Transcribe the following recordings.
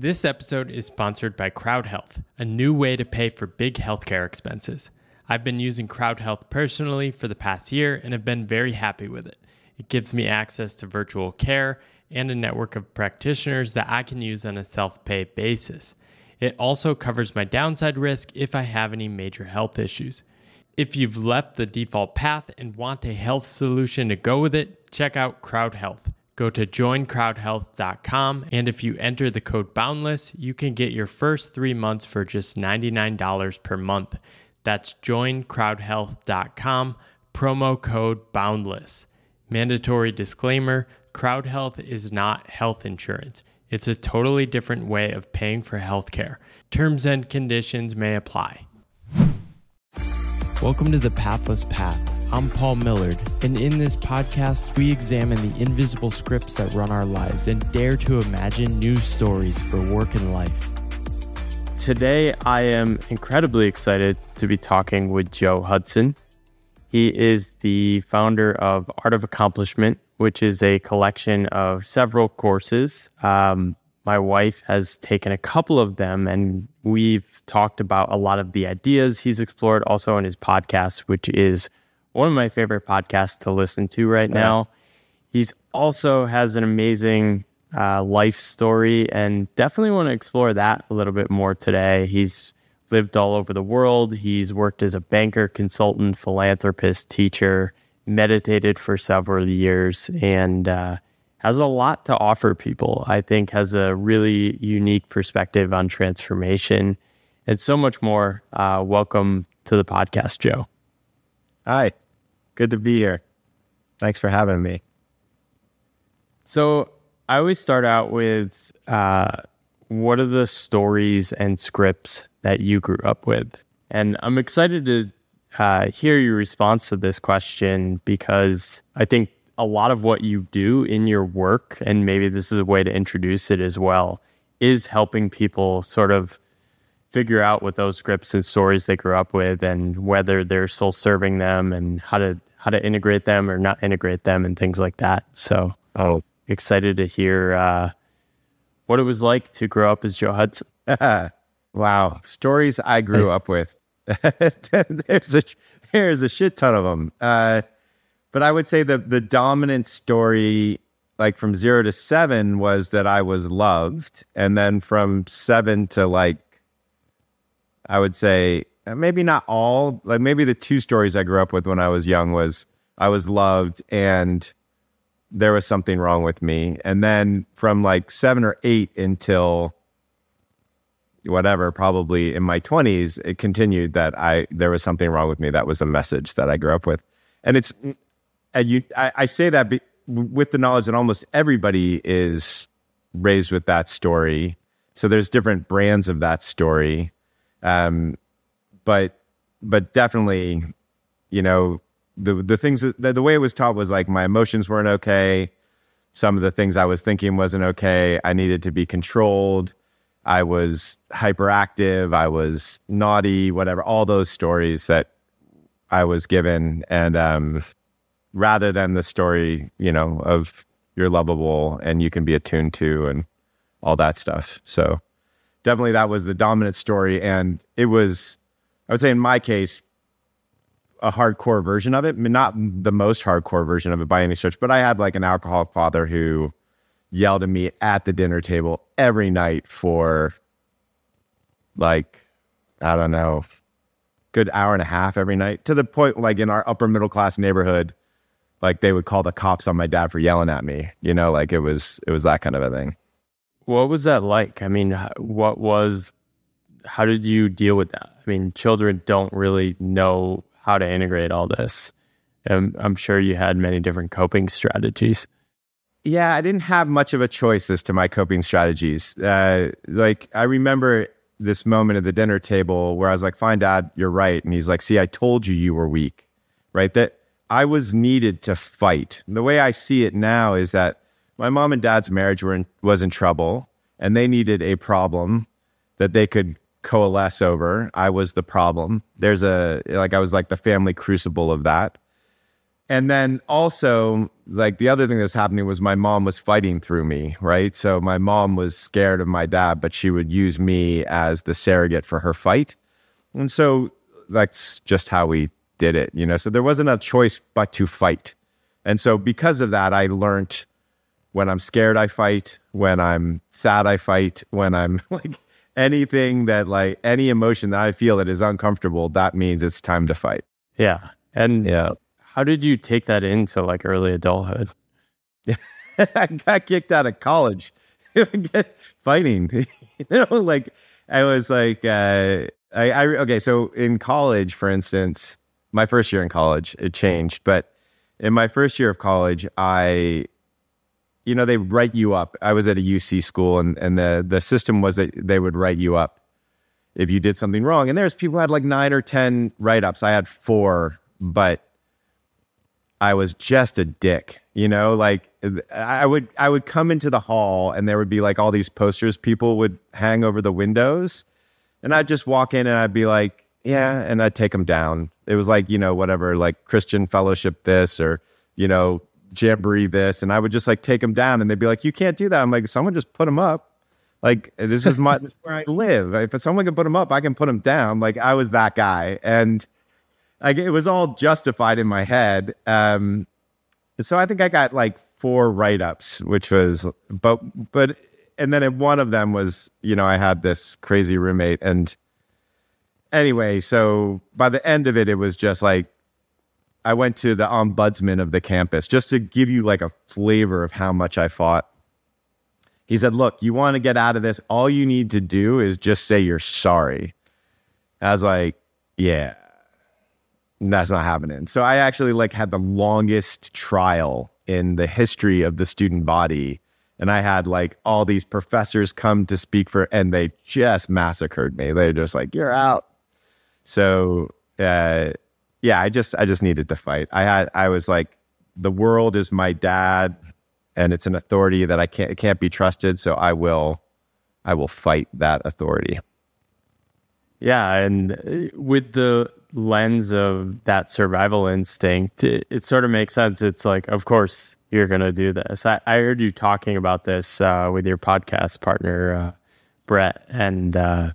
This episode is sponsored by Crowd Health, a new way to pay for big healthcare expenses. I've been using Crowd Health personally for the past year and have been very happy with it. It gives me access to virtual care and a network of practitioners that I can use on a self pay basis. It also covers my downside risk if I have any major health issues. If you've left the default path and want a health solution to go with it, check out Crowd Health. Go to joincrowdhealth.com and if you enter the code boundless, you can get your first 3 months for just $99 per month. That's joincrowdhealth.com promo code boundless. Mandatory disclaimer, Crowd Health is not health insurance. It's a totally different way of paying for healthcare. Terms and conditions may apply. Welcome to the Pathless Path. I'm Paul Millerd, and in this podcast, we examine the invisible scripts that run our lives and dare to imagine new stories for work and life. Today, I am incredibly excited to be talking with Joe Hudson. He is the founder of Art of Accomplishment, which is a collection of several courses. Um, my wife has taken a couple of them, and we've talked about a lot of the ideas he's explored also in his podcast, which is one of my favorite podcasts to listen to right now. He's also has an amazing uh, life story and definitely want to explore that a little bit more today. He's lived all over the world. He's worked as a banker, consultant, philanthropist, teacher, meditated for several years, and uh, has a lot to offer people. I think has a really unique perspective on transformation and so much more. Uh, welcome to the podcast, Joe. Hi, good to be here. Thanks for having me. So I always start out with uh, what are the stories and scripts that you grew up with? And I'm excited to uh, hear your response to this question because I think a lot of what you do in your work, and maybe this is a way to introduce it as well, is helping people sort of figure out what those scripts and stories they grew up with and whether they're still serving them and how to how to integrate them or not integrate them and things like that. So oh excited to hear uh, what it was like to grow up as Joe Hudson. wow. Stories I grew up with. there's a there's a shit ton of them. Uh, but I would say the the dominant story like from 0 to 7 was that I was loved and then from 7 to like I would say maybe not all, like maybe the two stories I grew up with when I was young was I was loved and there was something wrong with me. And then from like seven or eight until whatever, probably in my 20s, it continued that I there was something wrong with me. That was a message that I grew up with. And it's, and you, I, I say that be, with the knowledge that almost everybody is raised with that story. So there's different brands of that story. Um, but but definitely, you know, the the things that the, way it was taught was like my emotions weren't okay. Some of the things I was thinking wasn't okay. I needed to be controlled. I was hyperactive. I was naughty. Whatever. All those stories that I was given, and um, rather than the story, you know, of you're lovable and you can be attuned to and all that stuff. So definitely that was the dominant story. And it was, I would say in my case, a hardcore version of it. Not the most hardcore version of it by any stretch, but I had like an alcoholic father who yelled at me at the dinner table every night for like, I don't know, good hour and a half every night to the point like in our upper middle class neighborhood, like they would call the cops on my dad for yelling at me, you know, like it was, it was that kind of a thing. What was that like? I mean, what was, how did you deal with that? I mean, children don't really know how to integrate all this. And I'm sure you had many different coping strategies. Yeah, I didn't have much of a choice as to my coping strategies. Uh, like, I remember this moment at the dinner table where I was like, fine, dad, you're right. And he's like, see, I told you you were weak, right? That I was needed to fight. And the way I see it now is that my mom and dad's marriage were in, was in trouble and they needed a problem that they could coalesce over. I was the problem. There's a, like, I was like the family crucible of that. and then also like the other thing that was happening was my mom was fighting through me right so my mom was scared of my dad but she would use me as the surrogate for her fight and so that's just how we did it you know so there wasn't a choice but to fight and so because of that i learned when i'm scared i fight when i'm sad i fight when i'm like anything that like any emotion that i feel that is uncomfortable that means it's time to fight Yeah. And yeah how did you take that into like early adulthood? I got kicked out of college fighting. you know, like I was like, uh, I, I, okay. So in college, for instance, my first year in college, it changed. But in my first year of college, I, you know, they write you up. I was at a UC school, and and the the system was that they would write you up if you did something wrong. And there's people who had like nine or ten write ups. I had four, but I was just a dick, you know, like I would I would come into the hall and there would be like all these posters people would hang over the windows and I'd just walk in and I'd be like, yeah, and I'd take them down. It was like, you know, whatever, like Christian fellowship this or, you know, jamboree this and I would just like take them down and they'd be like, you can't do that. I'm like, someone just put them up. Like this is my this is where I live. If someone can put them up, I can put them down. Like I was that guy and like it was all justified in my head. Um, so I think I got like four write ups, which was, but, but, and then one of them was, you know, I had this crazy roommate. And anyway, so by the end of it, it was just like, I went to the ombudsman of the campus just to give you like a flavor of how much I fought. He said, Look, you want to get out of this? All you need to do is just say you're sorry. I was like, Yeah, that's not happening. So I actually like had the longest trial in the history of the student body. And I had like all these professors come to speak for, and they just massacred me. They're just like, you're out. So, uh, yeah, I just, I just needed to fight. I had, I was like, the world is my dad and it's an authority that I can't, it can't be trusted. So I will, I will fight that authority. Yeah, and uh, with the lens of that survival instinct, it, it sort of makes sense. It's like, of course, you're going to do this. I, I heard you talking about this uh, with your podcast partner, uh, Brett, and uh,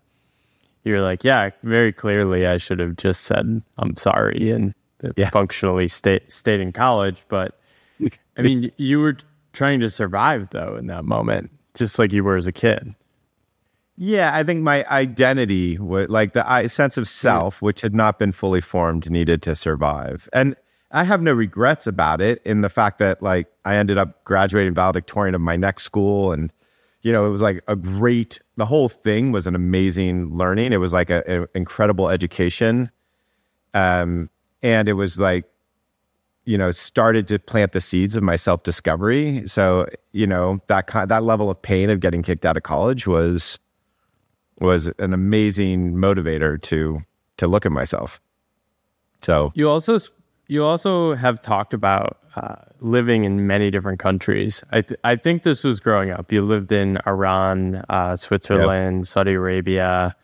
you're like, yeah, very clearly, I should have just said I'm sorry and Yeah. functionally stayed stayed in college. But I mean, you were trying to survive though in that moment, just like you were as a kid. Yeah, I think my identity, like the sense of self, which had not been fully formed, needed to survive. And I have no regrets about it in the fact that, like, I ended up graduating valedictorian of my next school. And, you know, it was like a great, the whole thing was an amazing learning. It was like an incredible education. Um, and it was like, you know, started to plant the seeds of my self discovery. So, you know, that kind, that level of pain of getting kicked out of college was, was an amazing motivator to to look at myself. So You also you also have talked about uh, living in many different countries. I th- I think this was growing up. You lived in Iran, uh, Switzerland, Saudi Arabia.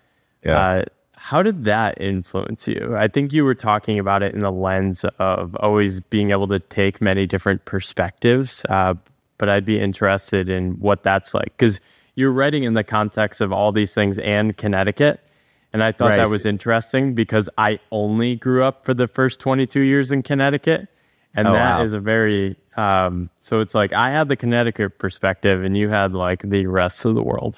Yeah. Uh, how did that influence you? I think you were talking about it in the lens of always being able to take many different perspectives. Uh, but I'd be interested in what that's like because you're writing in the context of all these things and Connecticut. And I thought that was interesting because I only grew up for the first 22 years in Connecticut. And Oh, that is wow. a very, um, so it's like I had the Connecticut perspective and you had like the rest of the world.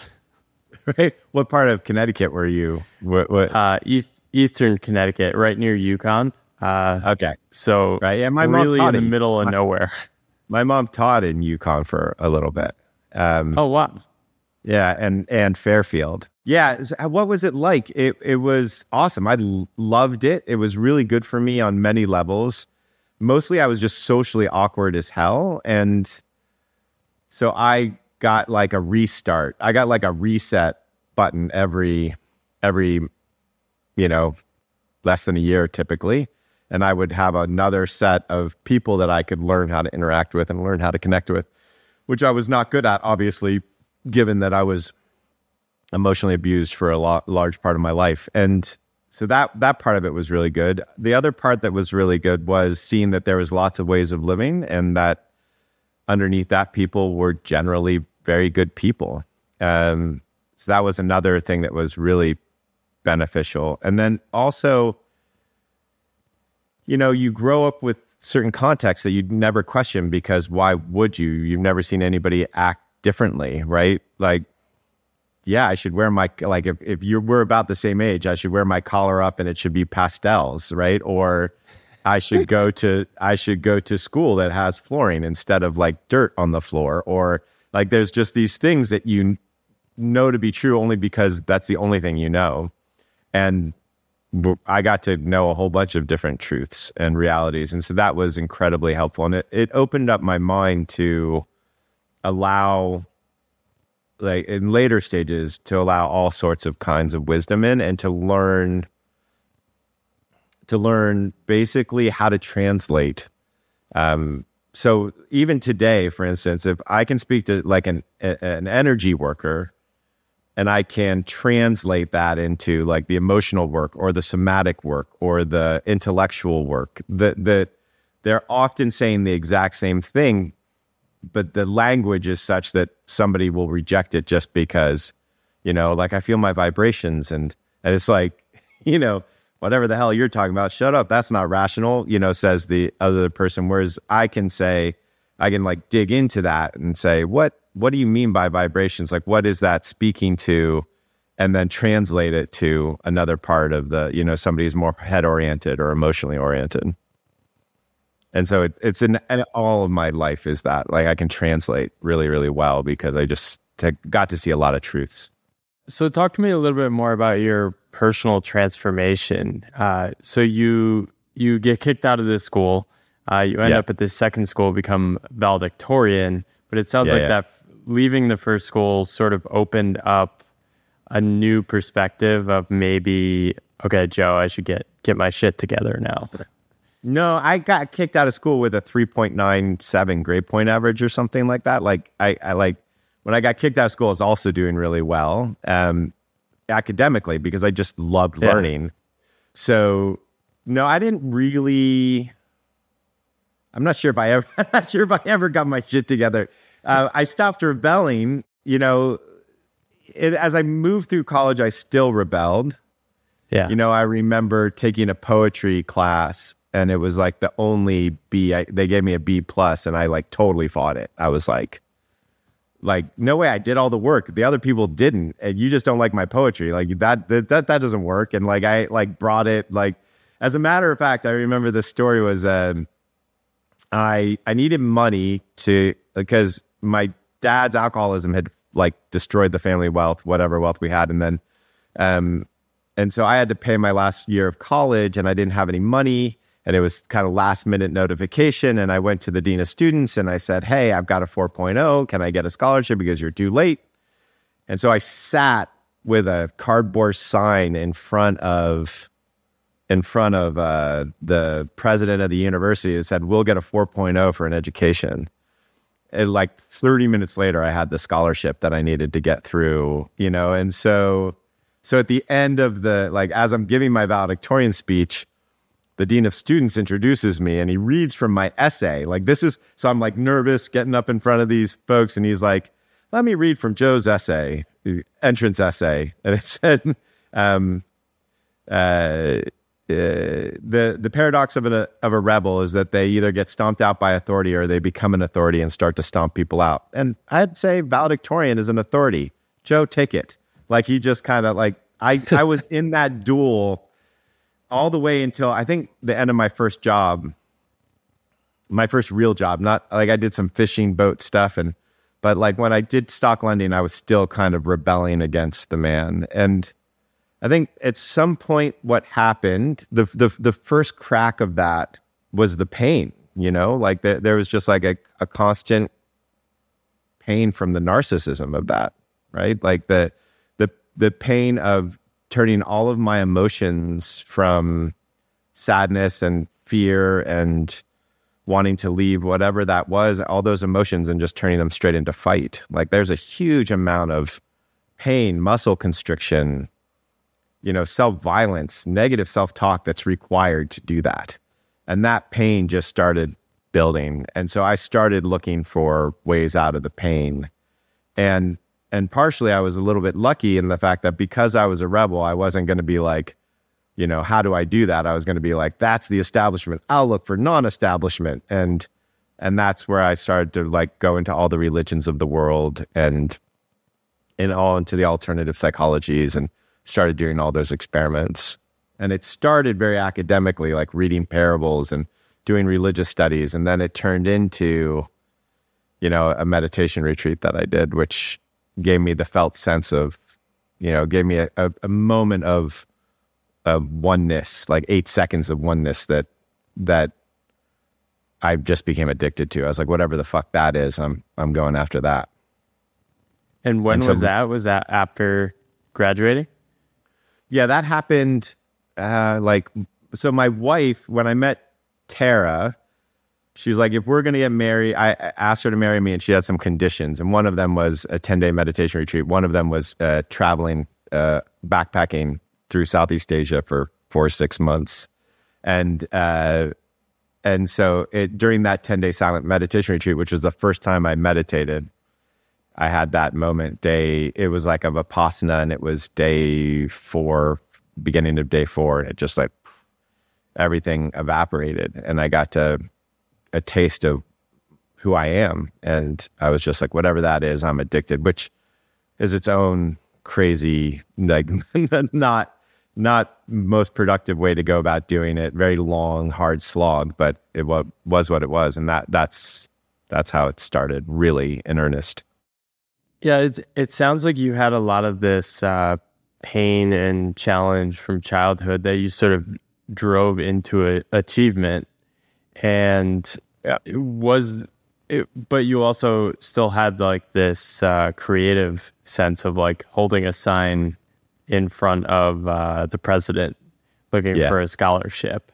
right, what part of Connecticut were you? What? what Uh, East, Eastern Connecticut, right near UConn. Uh, okay, so right. Yeah, my mom really taught in the middle of nowhere. My mom taught in UConn for a little bit. Um, Oh, wow. Yeah, and and Fairfield. Yeah, what was it like? It it was awesome. I loved it. It was really good for me on many levels. Mostly, I was just socially awkward as hell, and so I got like a restart. I got like a reset button every every you know less than a year typically, and I would have another set of people that I could learn how to interact with and learn how to connect with, which I was not good at, obviously, given that I was emotionally abused for a lot, large part of my life. And so that that part of it was really good. The other part that was really good was seeing that there was lots of ways of living, and that underneath that, people were generally very good people. Um, so that was another thing that was really beneficial. And then also, you know, you grow up with certain contexts that you'd never question because why would you? You've never seen anybody act differently, right? Like yeah, I should wear my like if if you we're about the same age, I should wear my collar up and it should be pastels, right? Or I should go to I should go to school that has flooring instead of like dirt on the floor or like there's just these things that you know to be true only because that's the only thing you know. And I got to know a whole bunch of different truths and realities. And so that was incredibly helpful. And it, it opened up my mind to allow like in later stages to allow all sorts of kinds of wisdom in and to learn to learn basically how to translate. Um, so even today for instance if i can speak to like an an energy worker and i can translate that into like the emotional work or the somatic work or the intellectual work that that they're often saying the exact same thing but the language is such that somebody will reject it just because, you know, like I feel my vibrations and and it's like, you know, whatever the hell you're talking about, shut up. That's not rational, you know, says the other person. Whereas I can say, I can like dig into that and say, what what do you mean by vibrations? Like what is that speaking to? And then translate it to another part of the, you know, somebody who's more head oriented or emotionally oriented and so it, it's in all of my life is that like i can translate really really well because i just got to see a lot of truths. So talk to me a little bit more about your personal transformation. Uh, so you you get kicked out of this school. Uh, you end up at this second school become valedictorian but it sounds yeah, like yeah. that leaving the first school sort of opened up a new perspective of maybe okay joe i should get get my shit together now no, I got kicked out of school with a 3.97 grade point average or something like that. Like I, I like when I got kicked out of school, I was also doing really well um, academically because I just loved yeah. learning. So no, I didn't really. I'm not sure if I ever. I'm not sure if I ever got my shit together. Uh, I stopped rebelling. You know, it, as I moved through college, I still rebelled. Yeah. You know, I remember taking a poetry class and it was like the only B. I, they gave me a B plus, and I like totally fought it. I was like, like no way, I did all the work. The other people didn't, and you just don't like my poetry. Like that that that, that doesn't work. And like I like brought it. Like as a matter of fact, I remember the story was um, I I needed money to because my dad's alcoholism had like destroyed the family wealth, whatever wealth we had, and then um and so I had to pay my last year of college, and I didn't have any money and it was kind of last minute notification. And i went to the dean of students and i said hey i've got a 4.0 can i get a scholarship because you're too late? And so i sat with a cardboard sign in front of in front of uh, the president of the university that said we'll get a 4.0 for an education. And like 30 minutes later i had the scholarship that i needed to get through you know? And so so at the end of the like as i'm giving my valedictorian speech the dean of students introduces me and he reads from my essay. Like this is so I'm like nervous getting up in front of these folks and he's like, "Let me read from Joe's essay, entrance essay." And it said um, uh, uh, the the paradox of a of a rebel is that they either get stomped out by authority or they become an authority and start to stomp people out. And I'd say valedictorian is an authority. Joe Ticket, like he just kind of like I I was in that duel all the way until I think the end of my first job, my first real job. Not like I did some fishing boat stuff, and but like when I did stock lending, I was still kind of rebelling against the man. And I think at some point, what happened, the the the first crack of that was the pain. You know, like the, there was just like a, a constant pain from the narcissism of that, right? Like the the the pain of turning all of my emotions from sadness and fear and wanting to leave, whatever that was, all those emotions, and just turning them straight into fight. Like there's a huge amount of pain, muscle constriction, you know, self violence, negative self talk that's required to do that. And that pain just started building. And so I started looking for ways out of the pain. And and partially I was a little bit lucky in the fact that because I was a rebel, I wasn't going to be like, you know, how do I do that? I was going to be like, that's the establishment. I'll look for non-establishment. And and that's where I started to like go into all the religions of the world and and all into the alternative psychologies and started doing all those experiments. And it started very academically, like reading parables and doing religious studies. And then it turned into, you know, a meditation retreat that I did, which gave me the felt sense of, you know, gave me a, a, a moment of of oneness, like eight seconds of oneness that that I just became addicted to. I was like, whatever the fuck that is, I'm I'm going after that. And when and so, was that? Was that after graduating? Yeah, that happened. Uh, like, so my wife, when I met Tara, she was like, if we're going to get married, I asked her to marry me, and she had some conditions, and one of them was a ten day meditation retreat. One of them was uh, traveling, uh, backpacking through Southeast Asia for four or six months, and uh, and so it, during that 10 day silent meditation retreat, which was the first time I meditated, I had that moment. Day, it was like a vipassana, and it was day four, beginning of day four, and it just like everything evaporated, and I got to a taste of who I am, and I was just like, whatever that is, I'm addicted, which is its own crazy, like not not most productive way to go about doing it. Very long, hard slog, but it was, was what it was, and that that's that's how it started, really in earnest. Yeah, it's, it sounds like you had a lot of this uh, pain and challenge from childhood that you sort of drove into a, achievement, and yeah. it was. It, but you also still had like this uh, creative sense of like holding a sign in front of uh, the president looking yeah. for a scholarship.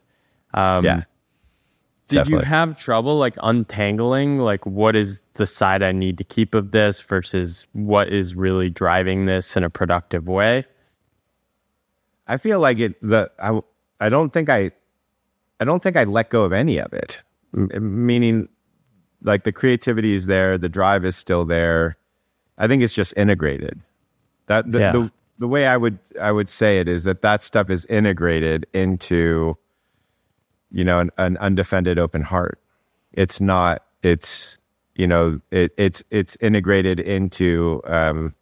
Um, yeah. Did Definitely. you have trouble like untangling like what is the side I need to keep of this versus what is really driving this in a productive way? I feel like it the I I don't think I I don't think I let go of any of it. M- meaning like the creativity is there, the drive is still there. I think it's just integrated. That the, yeah. the the way I would I would say it is that that stuff is integrated into you know an, an undefended open heart. It's not. It's you know it, it's it's integrated into um,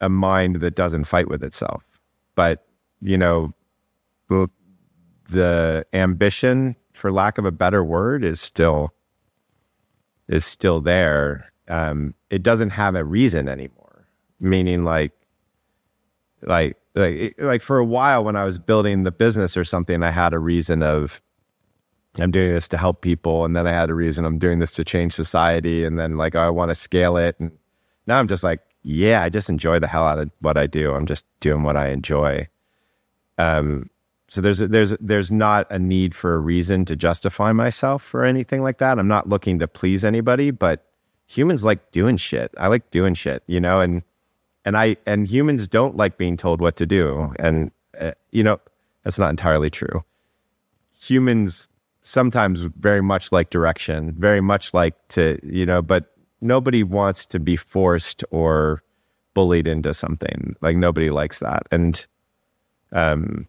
a mind that doesn't fight with itself. But you know the ambition, for lack of a better word, is still is still there. Um, it doesn't have a reason anymore. Meaning, like like like like for a while when I was building the business or something, I had a reason of I'm doing this to help people, and then I had a reason I'm doing this to change society, and then like I want to scale it, and now I'm just like, yeah, I just enjoy the hell out of what I do. I'm just doing what I enjoy. Um, so there's there's there's not a need for a reason to justify myself or anything like that. I'm not looking to please anybody, but humans like doing shit. I like doing shit, you know, and and I and humans don't like being told what to do, and uh, you know that's not entirely true. Humans sometimes very much like direction, very much like to you know, but nobody wants to be forced or bullied into something. Like nobody likes that, and um,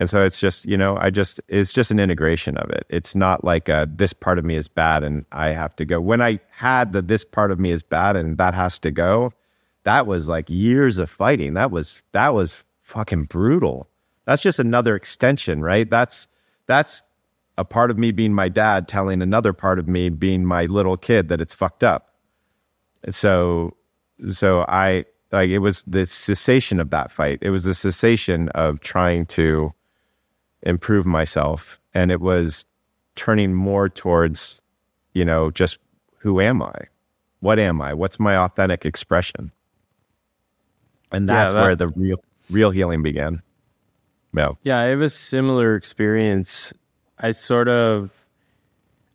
and so it's just you know I just it's just an integration of it. It's not like a, this part of me is bad and I have to go. When I had the this part of me is bad and that has to go, that was like years of fighting. That was that was fucking brutal. That's just another extension, right? That's that's a part of me being my dad telling another part of me being my little kid that it's fucked up. So so I like it was the cessation of that fight. It was the cessation of trying to improve myself and it was turning more towards you know just who am I? What am I? What's my authentic expression? and that's yeah, that, where the real real healing began. Yeah, yeah, I have a similar experience. I sort of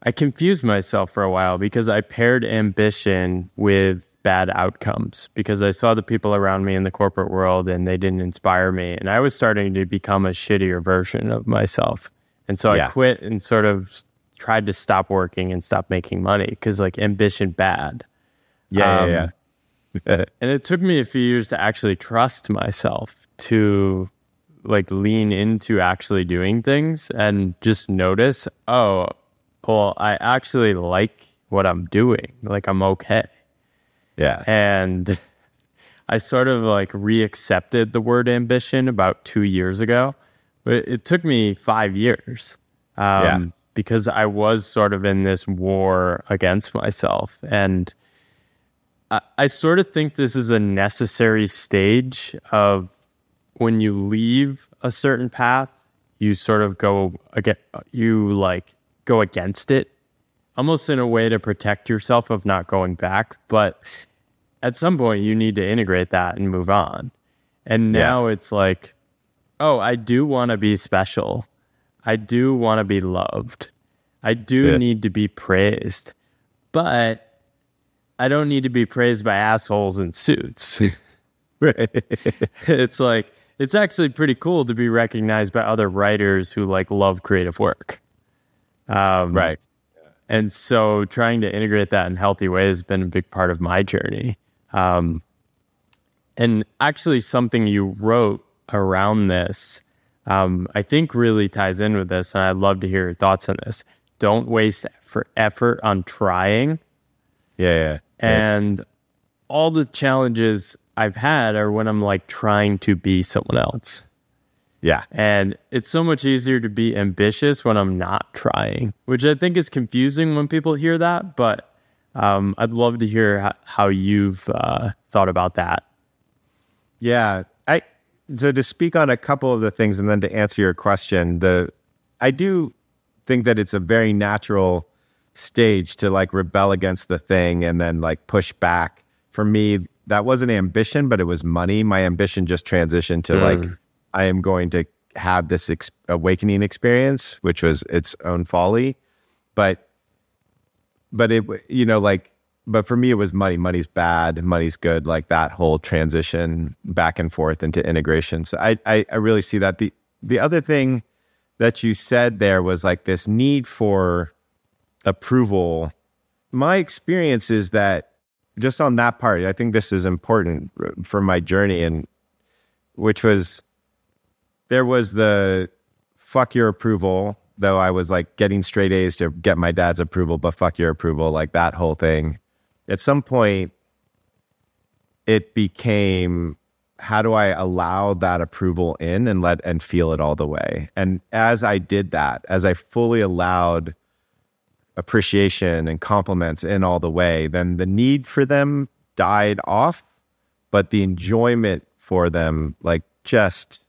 I confused myself for a while because I paired ambition with bad outcomes because I saw the people around me in the corporate world and they didn't inspire me. And I was starting to become a shittier version of myself. And so Yeah. I quit and sort of tried to stop working and stop making money because like ambition bad. Yeah, Um, yeah, yeah. And it took me a few years to actually trust myself to like lean into actually doing things and just notice, oh, well, I actually like what I'm doing. Like I'm okay. Yeah. And I sort of like reaccepted the word ambition about two years ago. But it took me five years um, Yeah. because I was sort of in this war against myself. And I, I sort of think this is a necessary stage of when you leave a certain path, you sort of go again, you like go against it almost in a way to protect yourself of not going back. But at some point, you need to integrate that and move on. And now it's like, oh, I do want to be special. I do want to be loved. I do Yeah. need to be praised. But I don't need to be praised by assholes in suits. it's like, it's actually pretty cool to be recognized by other writers who like love creative work. Um, right. And so trying to integrate that in healthy ways has been a big part of my journey. Um, and actually, something you wrote around this, um, I think really ties in with this. And I'd love to hear your thoughts on this. Don't waste effort, effort on trying. Yeah, yeah. And all the challenges I've had are when I'm like trying to be someone else. Yeah. And it's so much easier to be ambitious when I'm not trying, which I think is confusing when people hear that. But um, I'd love to hear how, you've uh, thought about that. Yeah. I so to speak on a couple of the things and then to answer your question, the I do think that it's a very natural stage to like rebel against the thing and then like push back. For me, that wasn't ambition, but it was money. My ambition just transitioned to like I am going to have this ex- awakening experience, which was its own folly. But but it you know like but for me it was money. Money's bad. Money's good. Like that whole transition back and forth into integration. So i i, I really see that. The the other thing that you said there was like this need for approval. My experience is that just on that part i think this is important for my journey and which was there was the fuck your approval though i was like getting straight a's to get my dad's approval but fuck your approval like that whole thing. At some point it became how do i allow that approval in and let and feel it all the way? And as i did that as i fully allowed appreciation and compliments in all the way then the need for them died off but the enjoyment for them like just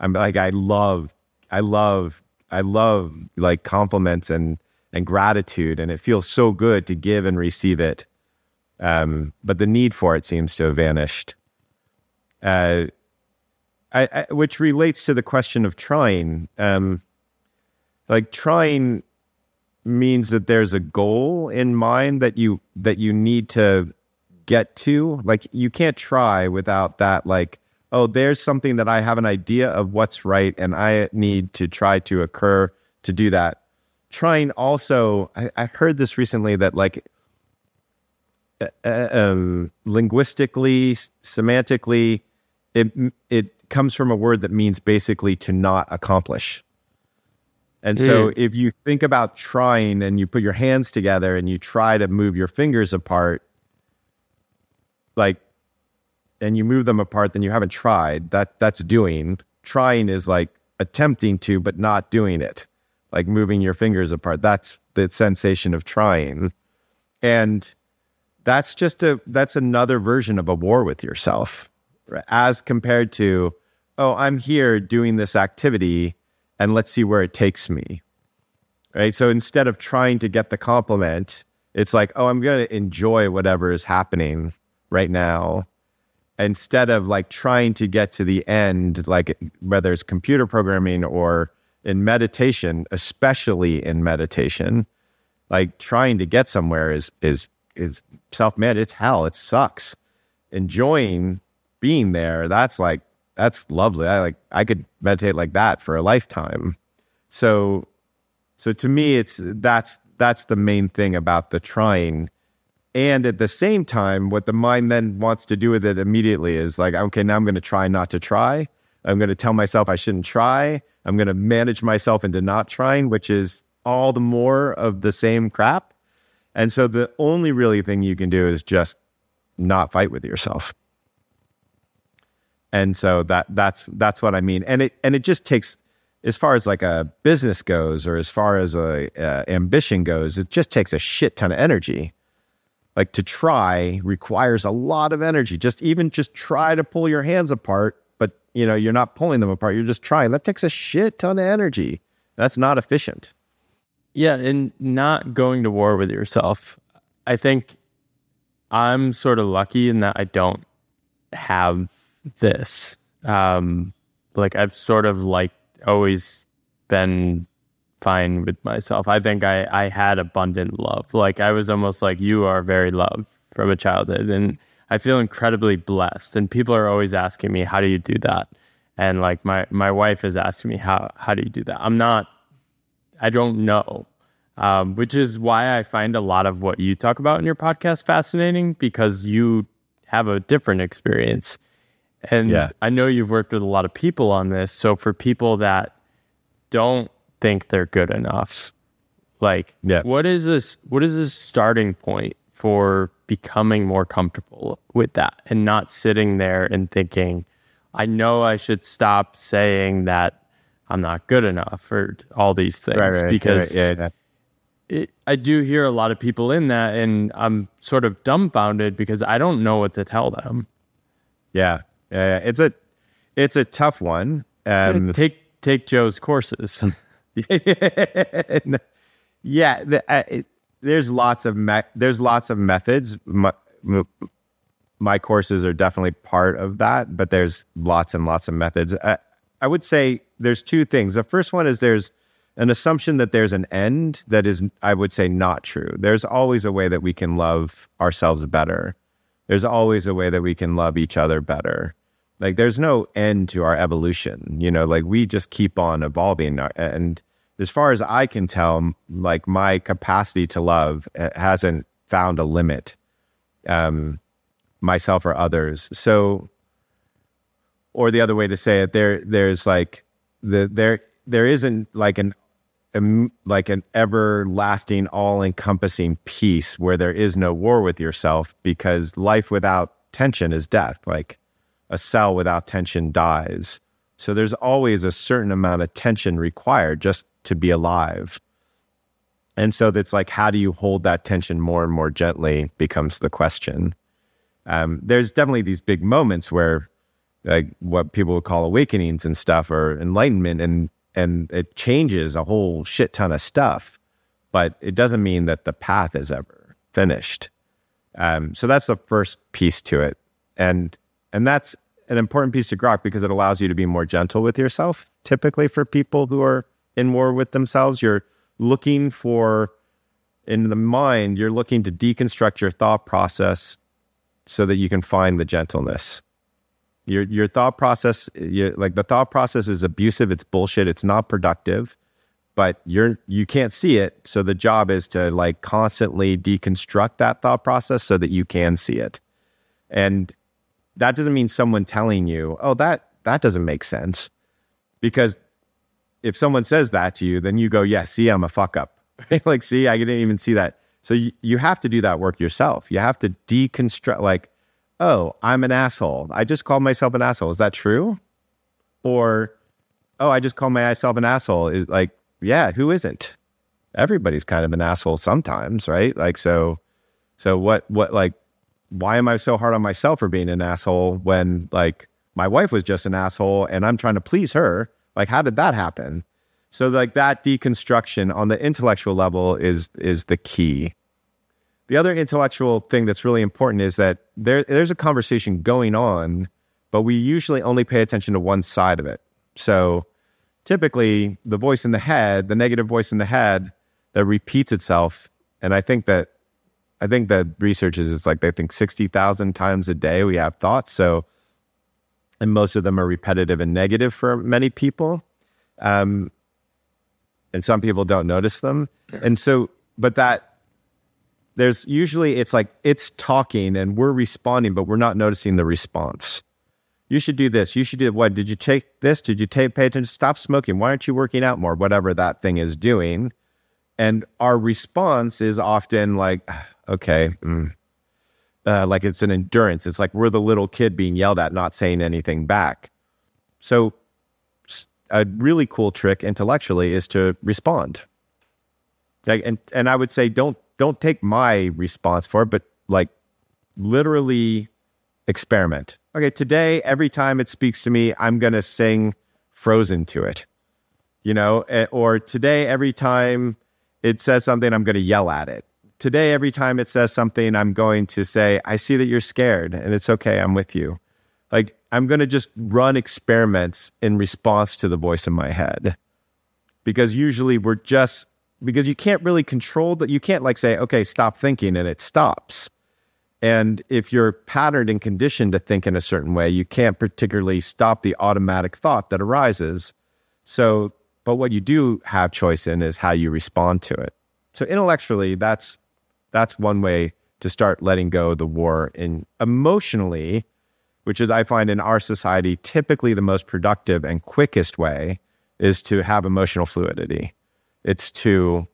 i'm like i love i love i love like compliments and and gratitude and it feels so good to give and receive it. Um but the need for it seems to have vanished. Uh I, I which relates to the question of trying. Um like trying means that there's a goal in mind that you that you need to get to. Like you can't try without that like oh there's something that i have an idea of what's right and i need to try to occur to do that. Trying also i, I heard this recently that like uh, uh, um, linguistically semantically it it comes from a word that means basically to not accomplish. And so if you think about trying and you put your hands together and you try to move your fingers apart, like, and you move them apart, then you haven't tried. That that's doing. Trying is like attempting to, but not doing it. Like moving your fingers apart. That's the sensation of trying. And that's just a that's another version of a war with yourself right? as compared to oh i'm here doing this activity and let's see where it takes me right so instead of trying to get the compliment it's like oh i'm going to enjoy whatever is happening right now instead of like trying to get to the end like whether it's computer programming or in meditation especially in meditation like trying to get somewhere is is is self-managed, it's hell. It sucks. Enjoying being there, that's like that's lovely. I like I could meditate like that for a lifetime. So so to me it's that's that's the main thing about the trying. And at the same time, what the mind then wants to do with it immediately is like, okay, now I'm going to try not to try. I'm going to tell myself I shouldn't try. I'm going to manage myself into not trying, which is all the more of the same crap. And so the only really thing you can do is just not fight with yourself. And so that that's that's what I mean. And it and it just takes as far as like a business goes or as far as a, a ambition goes, it just takes a shit ton of energy. Like to try requires a lot of energy. Just even just try to pull your hands apart, but you know, you're not pulling them apart, you're just trying. That takes a shit ton of energy. That's not efficient. Yeah, and not going to war with yourself. I think I'm sort of lucky in that I don't have this. Um, like I've sort of like always been fine with myself. I think I I had abundant love. Like I was almost like you are very loved from a childhood, and I feel incredibly blessed. And people are always asking me, "How do you do that?" And like my my wife is asking me, "How how do you do that?" I'm not. I don't know. Um, which is why I find a lot of what you talk about in your podcast fascinating because you have a different experience. And yeah. I know you've worked with a lot of people on this. So for people that don't think they're good enough, like yeah. what is this what is this starting point for becoming more comfortable with that and not sitting there and thinking, I know I should stop saying that I'm not good enough or all these things right, right, because right, yeah, yeah. It, I do hear a lot of people in that, and I'm sort of dumbfounded because I don't know what to tell them. Yeah, uh, it's a it's a tough one. Um, take take Joe's courses. yeah, the, uh, it, there's lots of me- there's lots of methods. My, my, courses are definitely part of that, but there's lots and lots of methods. I, uh, I would say there's two things. The first one is there's an assumption that there's an end that is, I would say, not true. There's always a way that we can love ourselves better. There's always a way that we can love each other better. Like there's no end to our evolution, you know, like we just keep on evolving. Uh, and as far as I can tell, like my capacity to love uh, hasn't found a limit, um, myself or others. So, or the other way to say it, there, there's like the, there, there isn't like an, like an everlasting, all encompassing peace where there is no war with yourself because life without tension is death. Like, a cell without tension dies. So there's always a certain amount of tension required just to be alive. And so that's like, how do you hold that tension more and more gently becomes the question. Um, there's definitely these big moments where, like, what people would call awakenings and stuff, or enlightenment, and and it changes a whole shit ton of stuff. But it doesn't mean that the path is ever finished. Um, so that's the first piece to it, and and that's an important piece to grok because it allows you to be more gentle with yourself. Typically, for people who are in war with themselves, you're looking for, in the mind, you're looking to deconstruct your thought process so that you can find the gentleness. Your, your thought process, you, like the thought process is abusive, it's bullshit, it's not productive, but you're you can't see it. So the job is to like constantly deconstruct that thought process so that you can see it. And that doesn't mean someone telling you, oh, that that doesn't make sense. Because if someone says that to you, then you go, yeah, see, I'm a fuck up. like, see, I didn't even see that. So you, you have to do that work yourself. You have to deconstruct, like, oh, I'm an asshole. I just called myself an asshole. Is that true? Or, oh, I just called myself an asshole. Is like, yeah, who isn't? Everybody's kind of an asshole sometimes, right? Like, so, so what, what, like, why am I so hard on myself for being an asshole when like my wife was just an asshole and I'm trying to please her? Like, how did that happen? So like that deconstruction on the intellectual level is is the key. The other intellectual thing that's really important is that there there's a conversation going on, but we usually only pay attention to one side of it. So typically the voice in the head, the negative voice in the head that repeats itself, and I think that I think that research is it's like they think 60,000 times a day we have thoughts. So, and most of them are repetitive and negative for many people. Um, and some people don't notice them. And so, but that there's usually it's like it's talking and we're responding, but we're not noticing the response. You should do this. You should do what? Did you take this? Did you take pay attention? Stop smoking. Why aren't you working out more? Whatever that thing is doing. And our response is often like, okay, mm. Uh, like it's an endurance. It's like we're the little kid being yelled at, not saying anything back. So, a really cool trick intellectually is to respond. Like, and and I would say don't don't take my response for it, but like literally experiment. Okay, today every time it speaks to me, I'm gonna sing Frozen to it. You know, eh, or today every time it says something, I'm gonna yell at it. Today, every time it says something, I'm going to say, I see that you're scared and it's okay. I'm with you. Like, I'm going to just run experiments in response to the voice in my head. Because usually we're just, because you can't really control that. You can't like say, okay, stop thinking and it stops. And if you're patterned and conditioned to think in a certain way, you can't particularly stop the automatic thought that arises. So, but what you do have choice in is how you respond to it. So intellectually, that's that's one way to start letting go of the war. And emotionally, which is I find in our society typically the most productive and quickest way, is to have emotional fluidity. It's to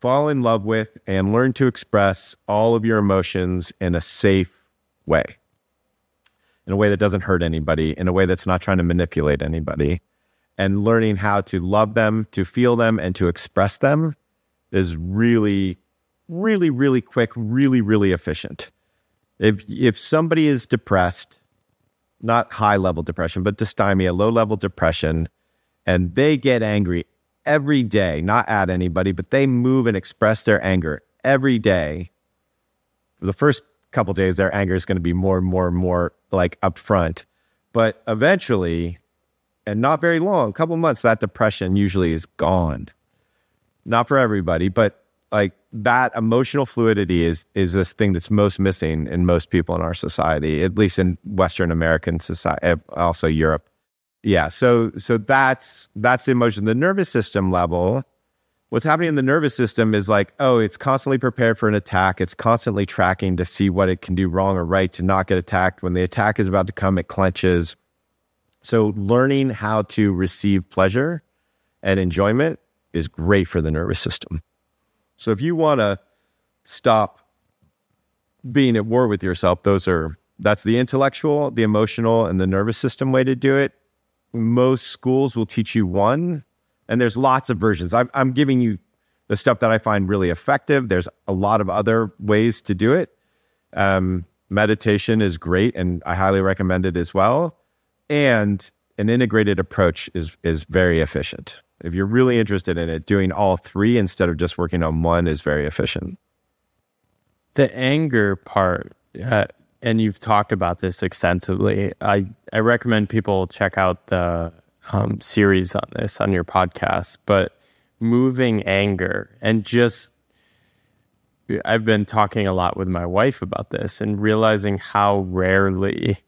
fall in love with and learn to express all of your emotions in a safe way, in a way that doesn't hurt anybody, in a way that's not trying to manipulate anybody, and learning how to love them, to feel them, and to express them is really really, really quick, really, really efficient. If if somebody is depressed, not high level depression, but dysthymia, low level depression, and they get angry every day, not at anybody, but they move and express their anger every day. The first couple days, their anger is going to be more and more and more like upfront. But eventually, and not very long, a couple months, that depression usually is gone. Not for everybody, but like that emotional fluidity is is this thing that's most missing in most people in our society, at least in Western American society, eh, also Europe. Yeah, so so that's that's the emotion. The nervous system level, what's happening in the nervous system is like, oh, it's constantly prepared for an attack. It's constantly tracking to see what it can do wrong or right to not get attacked. When the attack is about to come, it clenches. So learning how to receive pleasure and enjoyment is great for the nervous system. So if you want to stop being at war with yourself, those are that's the intellectual, the emotional, and the nervous system way to do it. Most schools will teach you one, and there's lots of versions. I'm, I'm giving you the stuff that I find really effective. There's a lot of other ways to do it. Um, meditation is great, and I highly recommend it as well. And an integrated approach is is very efficient. If you're really interested in it, doing all three instead of just working on one is very efficient. The anger part, uh, and you've talked about this extensively. I, I recommend people check out the um, series on this on your podcast, but moving anger and just I've been talking a lot with my wife about this and realizing how rarely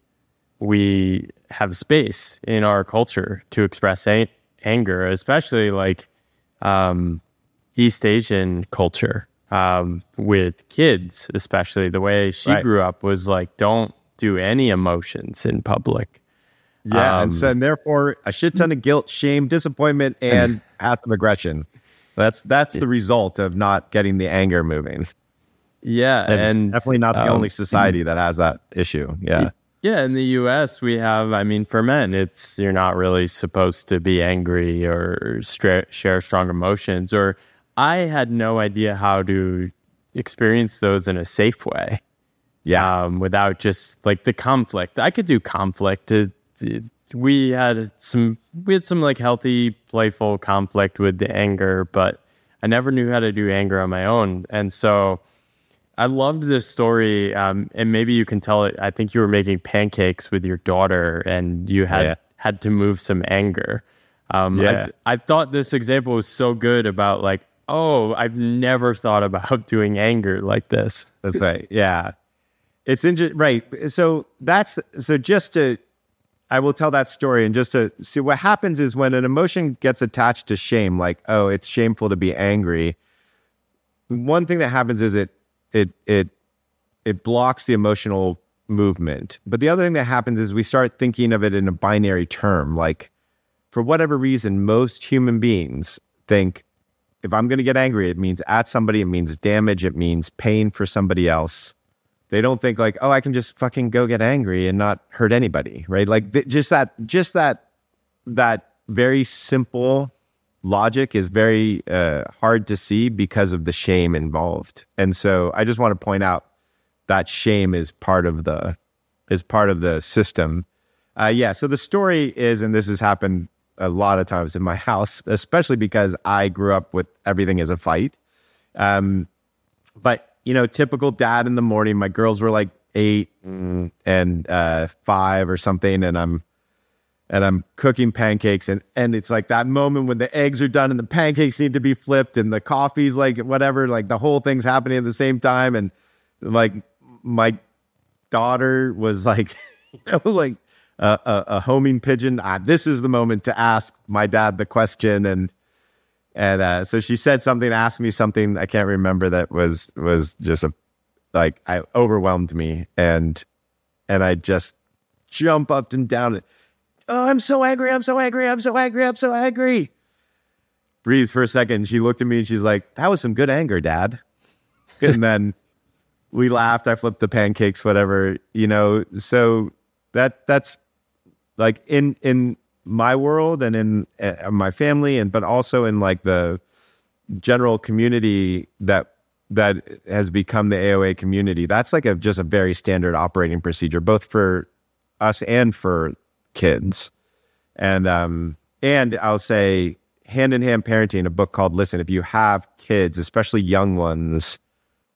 we have space in our culture to express anger, especially like um, East Asian culture um, with kids, especially the way she right. grew up was like, don't do any emotions in public. Yeah, um, and, so, and therefore a shit ton of guilt, shame, disappointment, and passive aggression. That's that's the result of not getting the anger moving. Yeah, and, and definitely not the um, only society that has that issue. Yeah. Yeah, in the US, we have, I mean, for men, it's you're not really supposed to be angry or share strong emotions. Or I had no idea how to experience those in a safe way. Yeah. Um, without just like the conflict. I could do conflict. It, it, we had some, we had some like healthy, playful conflict with the anger, but I never knew how to do anger on my own. And so, I loved this story, um, and maybe you can tell it. I think you were making pancakes with your daughter, and you had yeah. had to move some anger. Um, yeah. I, I thought this example was so good about like, oh, I've never thought about doing anger like this. That's right. Yeah. It's interesting. Right. So that's so just to, I will tell that story and just to see what happens is when an emotion gets attached to shame, like, oh, it's shameful to be angry. One thing that happens is it, it, it, it blocks the emotional movement. But the other thing that happens is we start thinking of it in a binary term. Like, for whatever reason, most human beings think if I'm going to get angry, it means at somebody, it means damage, it means pain for somebody else. They don't think like, oh, I can just fucking go get angry and not hurt anybody, right? Like th- just that, just that, that very simple logic is very uh, hard to see because of the shame involved. And so I just want to point out that shame is part of the is part of the system. Uh, yeah. So the story is, and this has happened a lot of times in my house, especially because I grew up with everything as a fight. Um, but you know, typical dad in the morning. My girls were like eight and uh, five or something, and I'm and I'm cooking pancakes, and and it's like that moment when the eggs are done and the pancakes need to be flipped, and the coffee's like whatever, like the whole thing's happening at the same time, and like my daughter was like, you know, like a, a, a homing pigeon. This is the moment to ask my dad the question, and and uh, so she said something, asked me something I can't remember that was was just a like I overwhelmed me, and and I just jump up and down. Oh, I'm so angry! I'm so angry! I'm so angry! I'm so angry! Breathe for a second. She looked at me and she's like, "That was some good anger, Dad." and then we laughed. I flipped the pancakes, whatever, you know. So that that's like in in my world and in uh, my family, and but also in like the general community that that has become the AOA community. That's like a just a very standard operating procedure, both for us and for kids. And um and I'll say hand in hand parenting, a book called Listen. If you have kids, especially young ones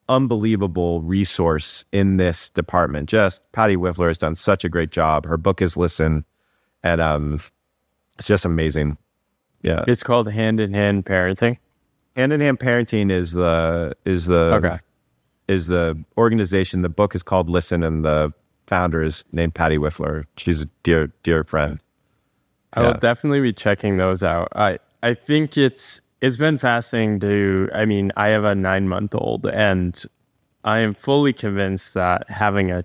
unbelievable resource in this department. Just Patty Wipfler has done such a great job. Her book is Listen, and um, it's just amazing. Yeah, it's called Hand in Hand Parenting. Hand in Hand Parenting is the is the okay is the organization. The book is called Listen, and the founder is named Patty Wipfler. She's a dear dear friend. I will definitely be checking those out. I I think it's it's been fascinating to i mean i have a nine month old and i am fully convinced that having a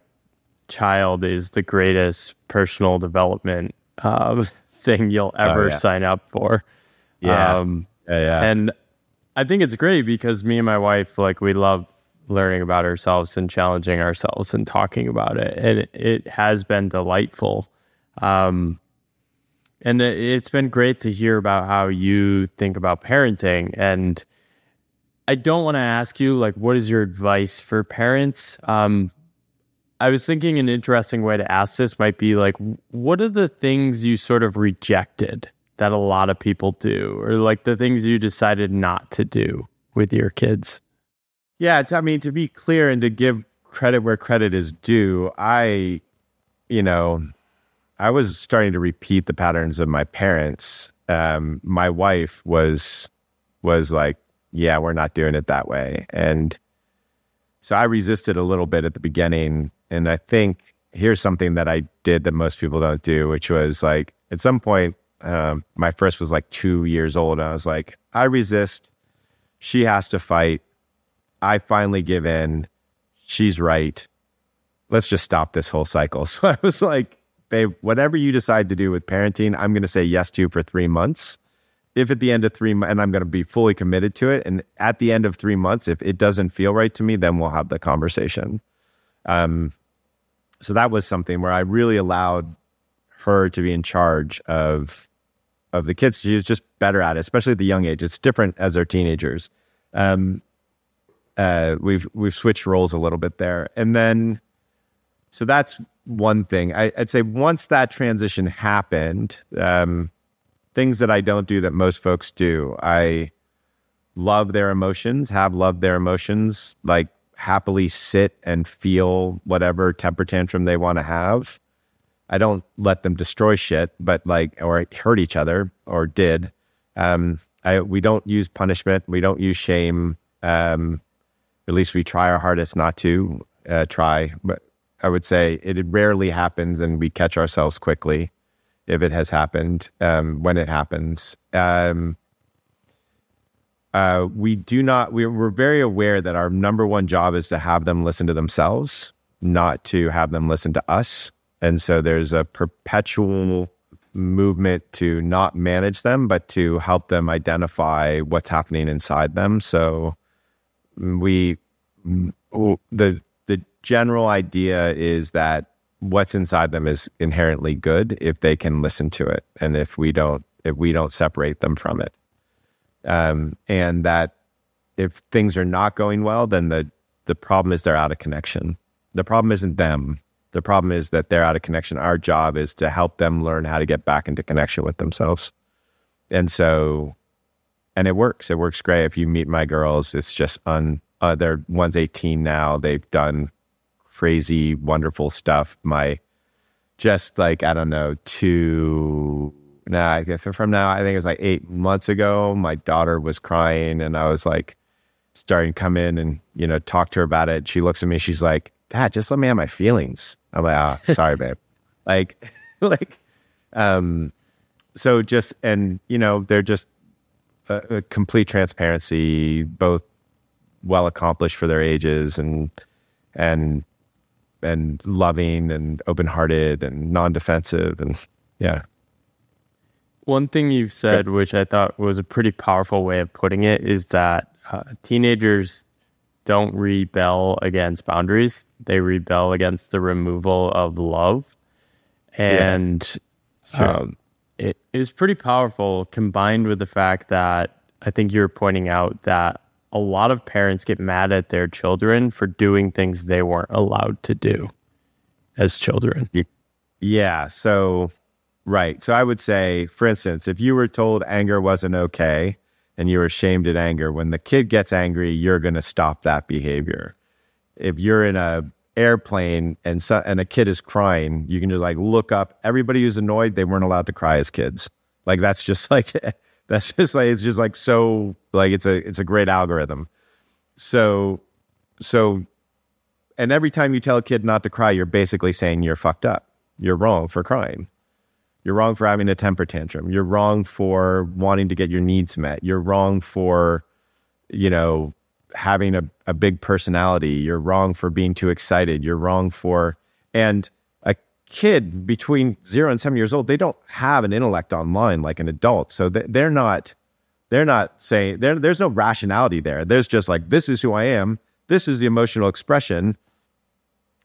child is the greatest personal development uh, thing you'll oh, ever oh, yeah. sign up for yeah. Um, yeah yeah and i think it's great because me and my wife like we love learning about ourselves and challenging ourselves and talking about it and it, it has been delightful um, and it's been great to hear about how you think about parenting. And I don't want to ask you, like, what is your advice for parents? Um, I was thinking an interesting way to ask this might be like, what are the things you sort of rejected that a lot of people do, or like the things you decided not to do with your kids? Yeah, I mean, to be clear and to give credit where credit is due, I, you know, I was starting to repeat the patterns of my parents. Um, my wife was was like, "Yeah, we're not doing it that way," and so I resisted a little bit at the beginning. And I think here's something that I did that most people don't do, which was like at some point, um, my first was like two years old. And I was like, I resist. She has to fight. I finally give in. She's right. Let's just stop this whole cycle. So I was like, babe, whatever you decide to do with parenting, I'm going to say yes to for three months. If at the end of three months, and I'm going to be fully committed to it, and at the end of three months, if it doesn't feel right to me, then we'll have the conversation. Um, so that was something where I really allowed her to be in charge of of the kids. She was just better at it, especially at the young age. It's different as they're teenagers. Um, uh, we've we've switched roles a little bit there, and then so that's one thing. I, would say once that transition happened, um, things that I don't do that most folks do. I love their emotions, have loved their emotions, like happily sit and feel whatever temper tantrum they want to have. I don't let them destroy shit, but like, or hurt each other or did. Um, I, we don't use punishment. We don't use shame. Um, at least we try our hardest not to uh, try. But I would say it rarely happens, and we catch ourselves quickly if it has happened. Um, when it happens, um, uh, we do not. We're, we're very aware that our number one job is to have them listen to themselves, not to have them listen to us. And so there's a perpetual movement to not manage them, but to help them identify what's happening inside them. So we the the general idea is that what's inside them is inherently good if they can listen to it, and if we don't if we don't separate them from it, um, and that if things are not going well, then the the problem is they're out of connection. The problem isn't them the problem is that they're out of connection. Our job is to help them learn how to get back into connection with themselves. And so, and it works. It works great. If you meet my girls, it's just on, uh, they're one's 18 now. They've done crazy, wonderful stuff. My, just like, I don't know, two, now I guess from now, I think it was like eight months ago, my daughter was crying and I was like, starting to come in and, you know, talk to her about it. She looks at me, she's like, Dad, just let me have my feelings. I'm like, oh, sorry, babe. like, like, um, so just, and, you know, they're just a, a complete transparency, both well accomplished for their ages and, and, and loving and open hearted and non defensive. And yeah. One thing you've said, Good. which I thought was a pretty powerful way of putting it, is that uh, teenagers don't rebel against boundaries. They rebel against the removal of love. And yeah, um, it is pretty powerful combined with the fact that I think you're pointing out that a lot of parents get mad at their children for doing things they weren't allowed to do as children. Yeah. So, right. So I would say, for instance, if you were told anger wasn't okay, and you were shamed at anger. When the kid gets angry, you're going to stop that behavior. If you're in a airplane and so, and a kid is crying, you can just like look up. Everybody who's annoyed, they weren't allowed to cry as kids. Like that's just like that's just like it's just like so like it's a it's a great algorithm. So so and every time you tell a kid not to cry, you're basically saying you're fucked up. You're wrong for crying. You're wrong for having a temper tantrum. You're wrong for wanting to get your needs met. You're wrong for, you know, having a, a big personality. You're wrong for being too excited. You're wrong for, and a kid between zero and seven years old, they don't have an intellect online like an adult. So they're not, they're not saying, there's no rationality there. There's just like, this is who I am. This is the emotional expression.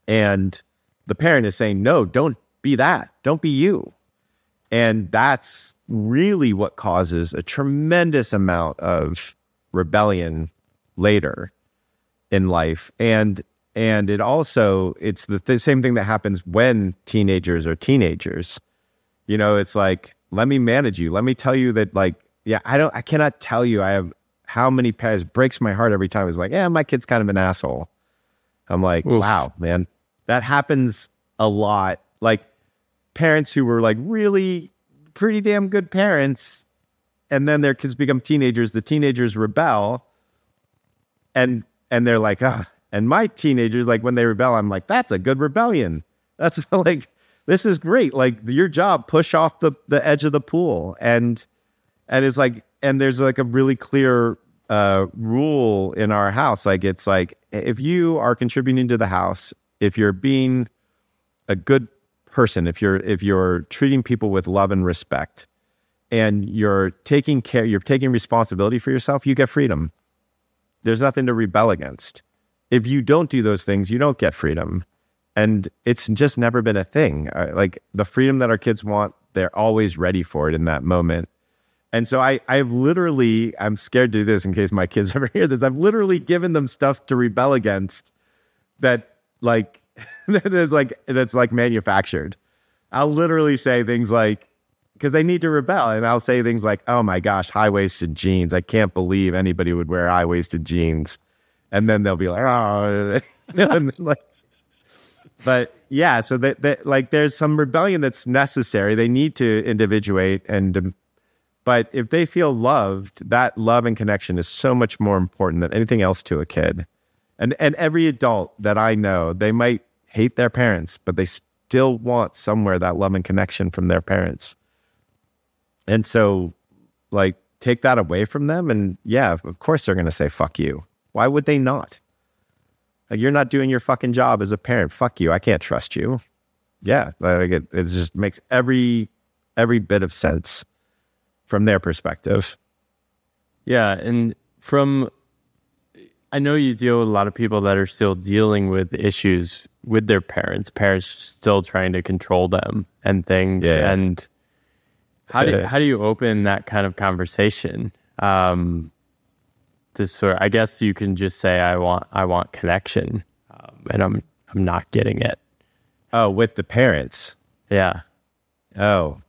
And the parent is saying, no, don't be that. Don't be you. And that's really what causes a tremendous amount of rebellion later in life. And and it also it's the th- same thing that happens when teenagers are teenagers. You know, it's like let me manage you. Let me tell you that like yeah, I don't I cannot tell you I have how many parents breaks my heart every time it's like, yeah, my kid's kind of an asshole. I'm like, Oof. wow, man. That happens a lot. Like parents who were like really pretty damn good parents and then their kids become teenagers the teenagers rebel and and they're like ah. And my teenagers like when they rebel i'm like that's a good rebellion. That's like this is great. Like your job push off the the edge of the pool. And and it's like and there's like a really clear uh rule in our house. Like it's like if you are contributing to the house if you're being a good person, if you're if you're treating people with love and respect and you're taking care, you're taking responsibility for yourself, you get freedom. There's nothing to rebel against. If you don't do those things, you don't get freedom. And it's just never been a thing. Uh, like the freedom that our kids want, they're always ready for it in that moment. And so I, I've literally, I'm scared to do this in case my kids ever hear this. I've literally given them stuff to rebel against that, like, that's like that's like manufactured. I'll literally say things like because they need to rebel, and I'll say things like, "Oh my gosh, high waisted jeans! I can't believe anybody would wear high waisted jeans," and then they'll be like, "Oh," like, but yeah, so that, that like there's some rebellion that's necessary. They need to individuate and um, But if they feel loved, that love and connection is so much more important than anything else to a kid. And and every adult that I know, they might hate their parents, but they still want somewhere that love and connection from their parents. And so like take that away from them and yeah, of course they're going to say fuck you. Why would they not? Like you're not doing your fucking job as a parent. Fuck you. I can't trust you. Yeah, like it, it just makes every every bit of sense from their perspective. Yeah, and from I know you deal with a lot of people that are still dealing with issues with their parents, parents still trying to control them and things. Yeah. And how do how do you open that kind of conversation? Um, this sort, I guess you can just say, "I want, I want connection," um, and I'm, I'm not getting it. Oh, with the parents. Yeah. Oh,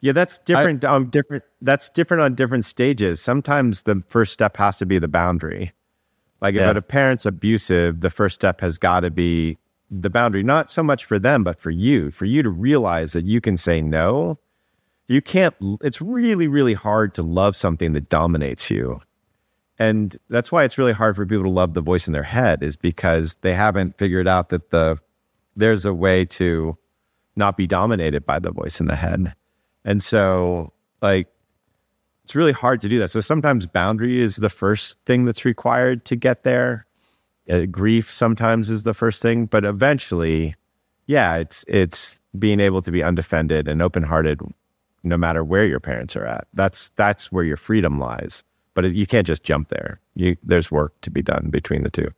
yeah. That's different. um, different. That's different on different stages. Sometimes the first step has to be the boundary. Like Yeah. if a parent's abusive, the first step has got to be the boundary. Not so much for them, but for you. For you to realize that you can say no. You can't. It's really, really hard to love something that dominates you. And that's why it's really hard for people to love the voice in their head is because they haven't figured out that the there's a way to not be dominated by the voice in the head. And so like it's really hard to do that. So sometimes boundary is the first thing that's required to get there. Uh, grief sometimes is the first thing, but eventually, yeah, it's it's being able to be undefended and open-hearted no matter where your parents are at. That's that's where your freedom lies. But you can't just jump there. You there's work to be done between the two.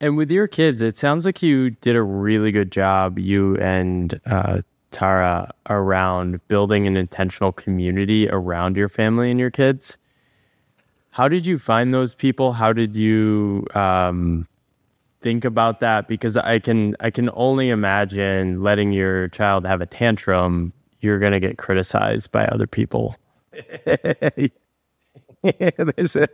And with your kids, it sounds like you did a really good job, you and uh, Tara, around building an intentional community around your family and your kids. How did you find those people? How did you um, think about that? Because I can I can only imagine letting your child have a tantrum. You're going to get criticized by other people. there's a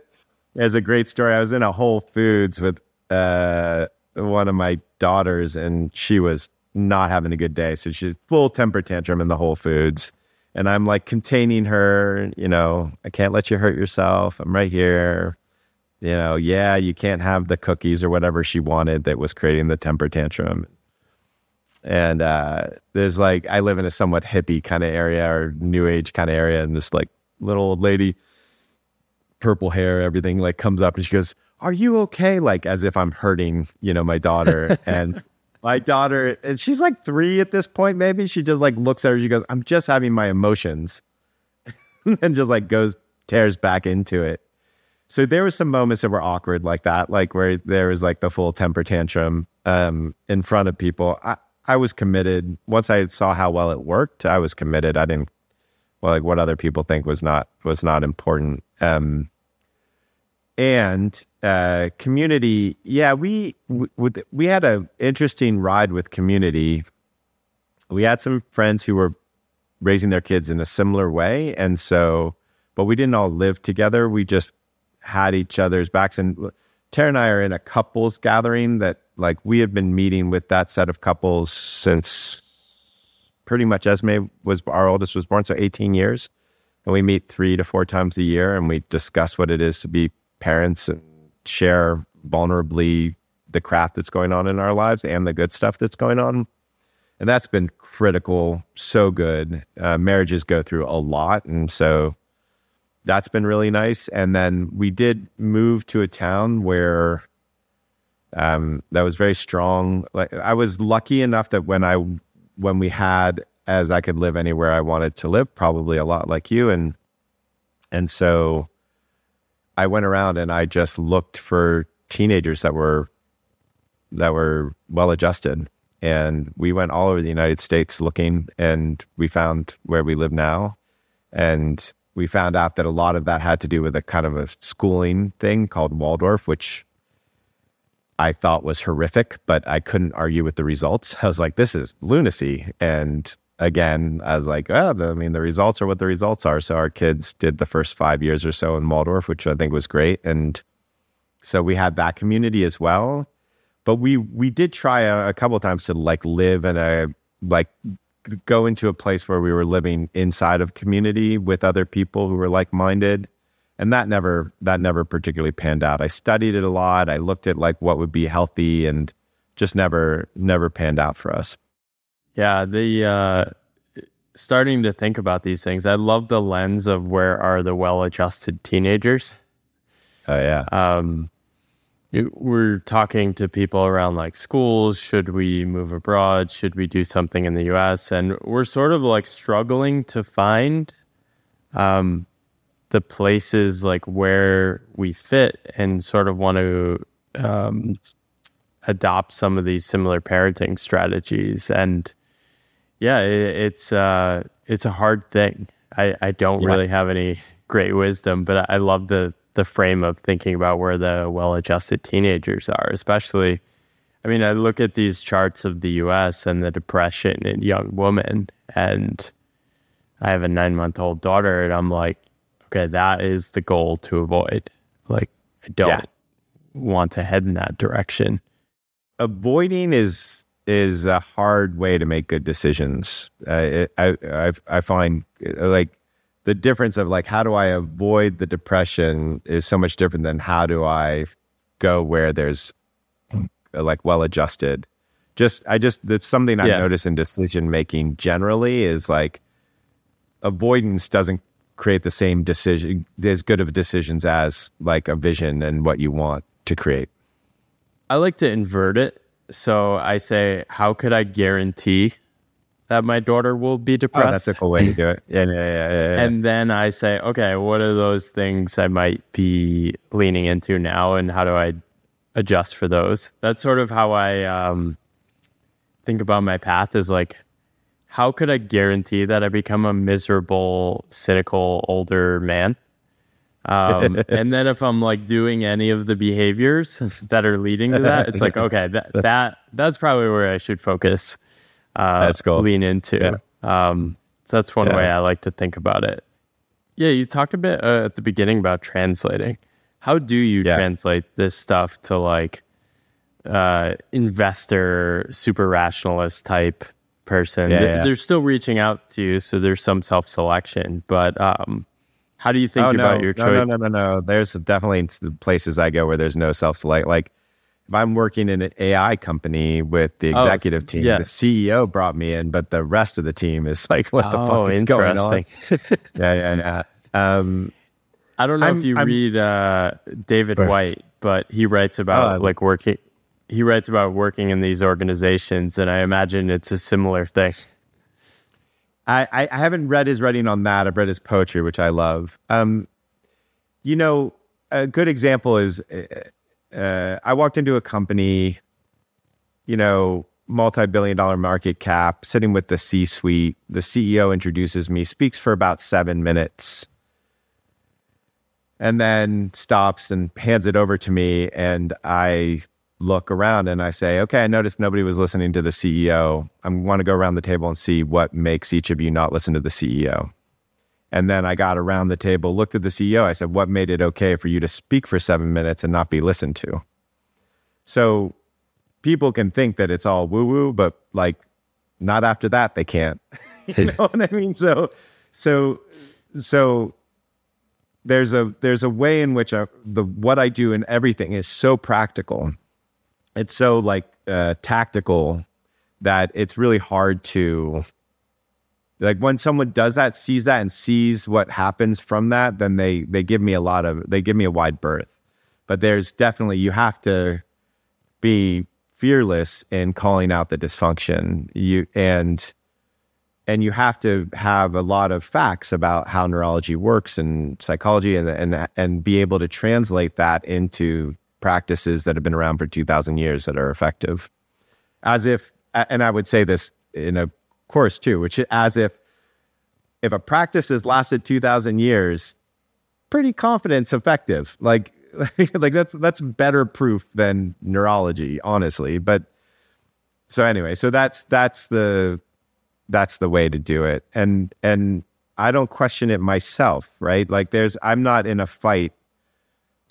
there's a great story. I was in a Whole Foods with uh, one of my daughters, and she was not having a good day. So she full temper tantrum in the Whole Foods, and I'm like containing her. You know, I can't let you hurt yourself. I'm right here. You know, yeah, you can't have the cookies or whatever she wanted that was creating the temper tantrum. And uh, there's like, I live in a somewhat hippie kind of area or new age kind of area, and this like little old lady purple hair, everything like comes up and she goes, Are you okay? Like as if I'm hurting, you know, my daughter. and my daughter, and she's like three at this point, maybe. She just like looks at her, she goes, I'm just having my emotions. and just like goes, tears back into it. So there were some moments that were awkward like that, like where there was like the full temper tantrum um, in front of people. I, I was committed. Once I saw how well it worked, I was committed. I didn't well, like what other people think was not was not important. Um, and uh, community, yeah, we we, we had a interesting ride with community. We had some friends who were raising their kids in a similar way, and so, but we didn't all live together. We just had each other's backs. And Tara and I are in a couples gathering that, like, we have been meeting with that set of couples since pretty much Esme was our oldest was born, so 18 years. And we meet three to four times a year and we discuss what it is to be parents and share vulnerably the craft that's going on in our lives and the good stuff that's going on. And that's been critical, so good. Uh, marriages go through a lot. And so that's been really nice. And then we did move to a town where um, that was very strong. Like I was lucky enough that when I when we had as I could live anywhere I wanted to live, probably a lot like you. And and so I went around and I just looked for teenagers that were that were well adjusted. And we went all over the United States looking and we found where we live now. And we found out that a lot of that had to do with a kind of a schooling thing called Waldorf, which I thought was horrific, but I couldn't argue with the results. I was like, this is lunacy. And again, I was like, the, I mean, the results are what the results are. So our kids did the first five years or so in Waldorf, which I think was great. And so we had that community as well. But we we did try a, a couple of times to like live in a like go into a place where we were living inside of community with other people who were like-minded and that never that never particularly panned out. I studied it a lot. I looked at like what would be healthy and just never never panned out for us. Yeah the uh starting to think about these things i love the lens of where are the well-adjusted teenagers. Oh yeah. Um we're talking to people around like schools. Should we move abroad? Should we do something in the us and we're sort of like struggling to find um, the places like where we fit and sort of want to um, adopt some of these similar parenting strategies and yeah it, it's uh, it's a hard thing i, I don't yeah. really have any great wisdom but I, I love the the frame of thinking about where the well-adjusted teenagers are, especially. I mean, I look at these charts of the U.S. and the depression in young women, and I have a nine-month-old daughter, and I'm like, okay, that is the goal to avoid. Like, I don't yeah. want to head in that direction. Avoiding is is a hard way to make good decisions. Uh, I, I I find like the difference of like how do I avoid the depression is so much different than how do I go where there's like well adjusted. Just I just that's something I've yeah. noticed in decision making generally is like avoidance doesn't create the same decision as good of decisions as like a vision and what you want to create. I like to invert it. So I say, how could I guarantee that my daughter will be depressed. Oh, that's a cool way to do it. Yeah, yeah, yeah, yeah, yeah. And then I say, okay, what are those things I might be leaning into now, and how do I adjust for those? That's sort of how I um, think about my path. Is like, how could I guarantee that I become a miserable, cynical older man? Um, and then if I'm like doing any of the behaviors that are leading to that, it's like, okay, that that that's probably where I should focus uh, that's cool. lean into. Yeah. Um, so that's one yeah. way I like to think about it. Yeah, you talked a bit uh, at the beginning about translating. How do you yeah. translate this stuff to like uh, investor, super rationalist type person? Yeah, They're still reaching out to you, so there's some self selection. But um, how do you think oh, about no, your choice? No, no, no, no, no. There's definitely places I go where there's no self select. Like if I'm working in an AI company with the oh, executive oh, team, yeah. the CEO brought me in, but the rest of the team is like, what the oh, fuck is going on? yeah, yeah, yeah. Um, I don't know I'm, if you I'm, read uh, David Whyte, but he writes about oh, like working. He writes about working in these organizations, and I imagine it's a similar thing. I, I haven't read his writing on that. I've read his poetry, which I love. Um, you know, a good example is uh, uh, I walked into a company, you know, multi billion dollar market cap, sitting with the C suite. The CEO introduces me, speaks for about seven minutes, and then stops and hands it over to me. And I look around and I say, okay, I noticed nobody was listening to the CEO. I want to go around the table and see what makes each of you not listen to the CEO. And then I got around the table, looked at the CEO. I said, What made it okay for you to speak for seven minutes and not be listened to? So people can think that it's all woo woo, but like not after that, they can't. you know what I mean? So, so, so there's a there's a way in which I, the what I do and everything is so practical. It's so like uh, tactical that it's really hard to like when someone does that sees that and sees what happens from that then they they give me a lot of they give me a wide berth. But there's definitely you have to be fearless in calling out the dysfunction. You and and you have to have a lot of facts about how neurology works and psychology and and and be able to translate that into practices that have been around for 2000 years that are effective as if and i would say this in a course too, which as if if a practice has lasted 2000 years, pretty confident it's effective. Like, like that's, that's better proof than neurology, honestly. But so anyway, so that's, that's the, that's the way to do it. And, and I don't question it myself, right? Like there's, I'm not in a fight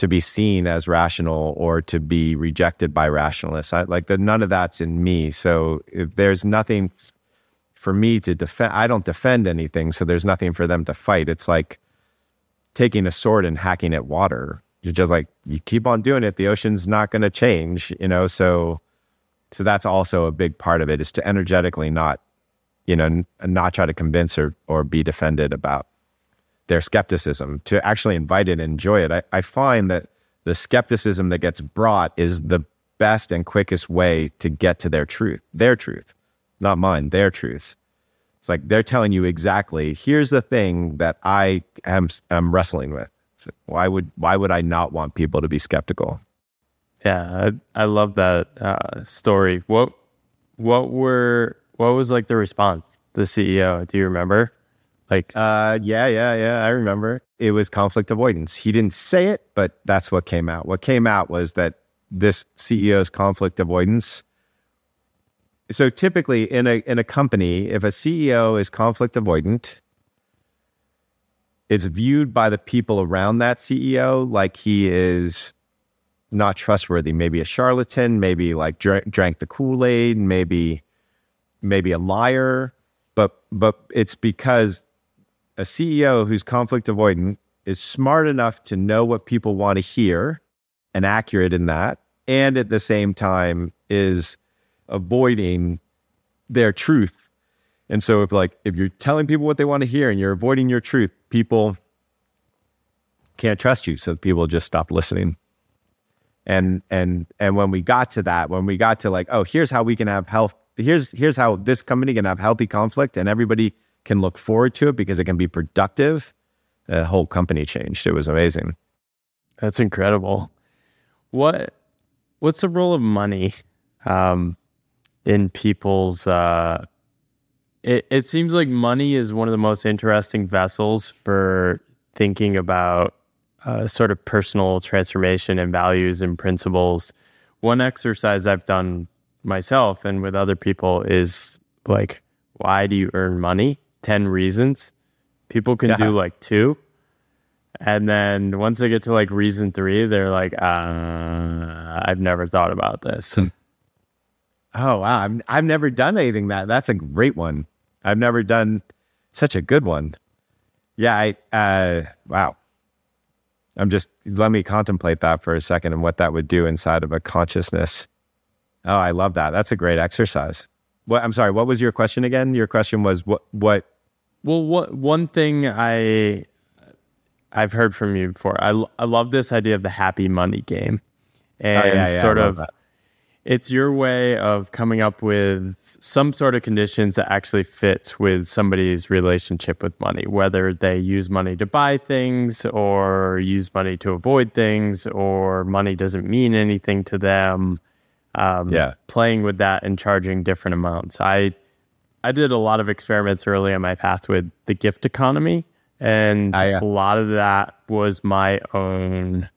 to be seen as rational or to be rejected by rationalists. I, like the, none of that's in me. So if there's nothing for me to defend. I don't defend anything, so there's nothing for them to fight. It's like taking a sword and hacking at water. You're just like you keep on doing it. The ocean's not going to change, you know. So, so that's also a big part of it is to energetically not, you know, n- not try to convince or or be defended about their skepticism. To actually invite it and enjoy it. I, I find that the skepticism that gets brought is the best and quickest way to get to their truth, their truth, not mine, their truth. It's like they're telling you exactly, here's the thing that I am, am wrestling with. Why would why would I not want people to be skeptical? Yeah, I, I love that uh, story. What what were what was like the response? The CEO, do you remember? Like, uh, yeah, yeah, yeah. I remember it was conflict avoidance. He didn't say it, but that's what came out. What came out was that this CEO's conflict avoidance. So typically in a in a company, if a CEO is conflict avoidant, it's viewed by the people around that CEO like he is not trustworthy, maybe a charlatan, maybe like drank, drank the Kool-Aid, maybe maybe a liar, but but it's because a CEO who's conflict avoidant is smart enough to know what people want to hear and accurate in that and at the same time is avoiding their truth and so if like if you're telling people what they want to hear and you're avoiding your truth, people can't trust you. So people just stop listening. And and and when we got to that, when we got to like, oh, here's how we can have health, here's here's how this company can have healthy conflict and everybody can look forward to it because it can be productive. The whole company changed. It was amazing. That's incredible. What what's the role of money um, in people's uh, it, it seems like money is one of the most interesting vessels for thinking about uh, sort of personal transformation and values and principles. One exercise I've done myself and with other people is like, why do you earn money? 10 reasons. People can yeah. do like two. And then once they get to like reason three, they're like, uh, I've never thought about this. Oh wow, I've I've never done anything that. That's a great one. I've never done such a good one. Yeah, I uh wow. I'm just let me contemplate that for a second and what that would do inside of a consciousness. Oh, I love that. That's a great exercise. What I'm sorry, what was your question again? Your question was what what Well, what one thing I I've heard from you before. I I love this idea of the happy money game. And oh, yeah, yeah, sort of that it's your way of coming up with some sort of conditions that actually fits with somebody's relationship with money, whether they use money to buy things or use money to avoid things or money doesn't mean anything to them. Um, yeah. Playing with that and charging different amounts. I I did a lot of experiments early on my path with the gift economy, and I, uh, a lot of that was my own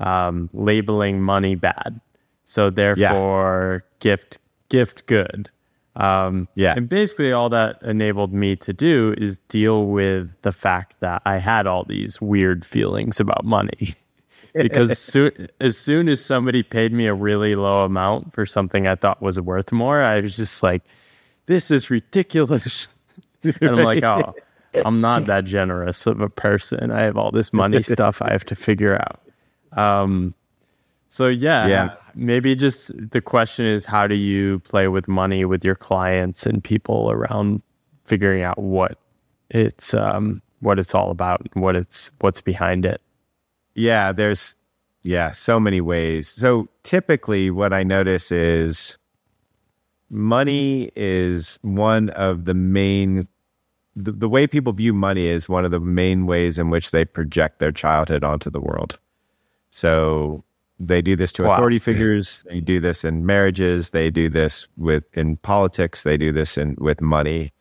um, labeling money bad so therefore, yeah. gift gift good. Um, yeah. And basically, all that enabled me to do is deal with the fact that I had all these weird feelings about money. because soon, as soon as somebody paid me a really low amount for something I thought was worth more, I was just like, this is ridiculous. and I'm like, oh, I'm not that generous of a person. I have all this money stuff I have to figure out. Um, so yeah, yeah. Maybe just the question is how do you play with money with your clients and people around figuring out what it's um what it's all about and what it's what's behind it. Yeah, there's yeah, so many ways. So typically what I notice is money is one of the main the, the way people view money is one of the main ways in which they project their childhood onto the world. So they do this to wow. authority figures. They do this in marriages. They do this with in politics. They do this in with money.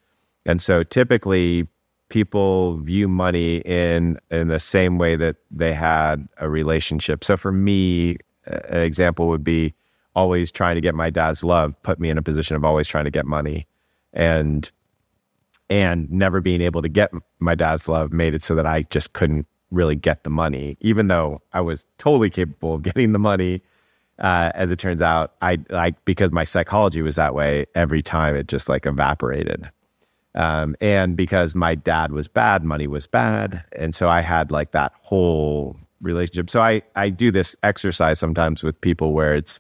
And so typically people view money in in the same way that they had a relationship. So for me, an example would be always trying to get my dad's love put me in a position of always trying to get money and and never being able to get my dad's love made it so that I just couldn't really get the money, even though I was totally capable of getting the money. Uh, as it turns out, I like because my psychology was that way. Every time it just like evaporated, Um, and because my dad was bad, money was bad. And so I had like that whole relationship. So I, I do this exercise sometimes with people where it's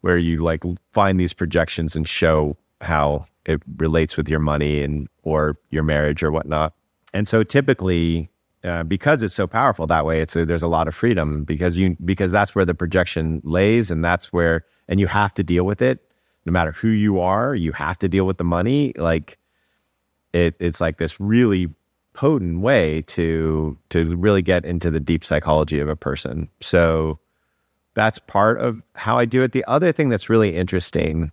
where you like find these projections and show how it relates with your money and or your marriage or whatnot. And so typically, uh, because it's so powerful that way, it's a, there's a lot of freedom because you because that's where the projection lays, and that's where and you have to deal with it. No matter who you are, you have to deal with the money. Like it, it's like this really potent way to to really get into the deep psychology of a person. So that's part of how I do it. The other thing that's really interesting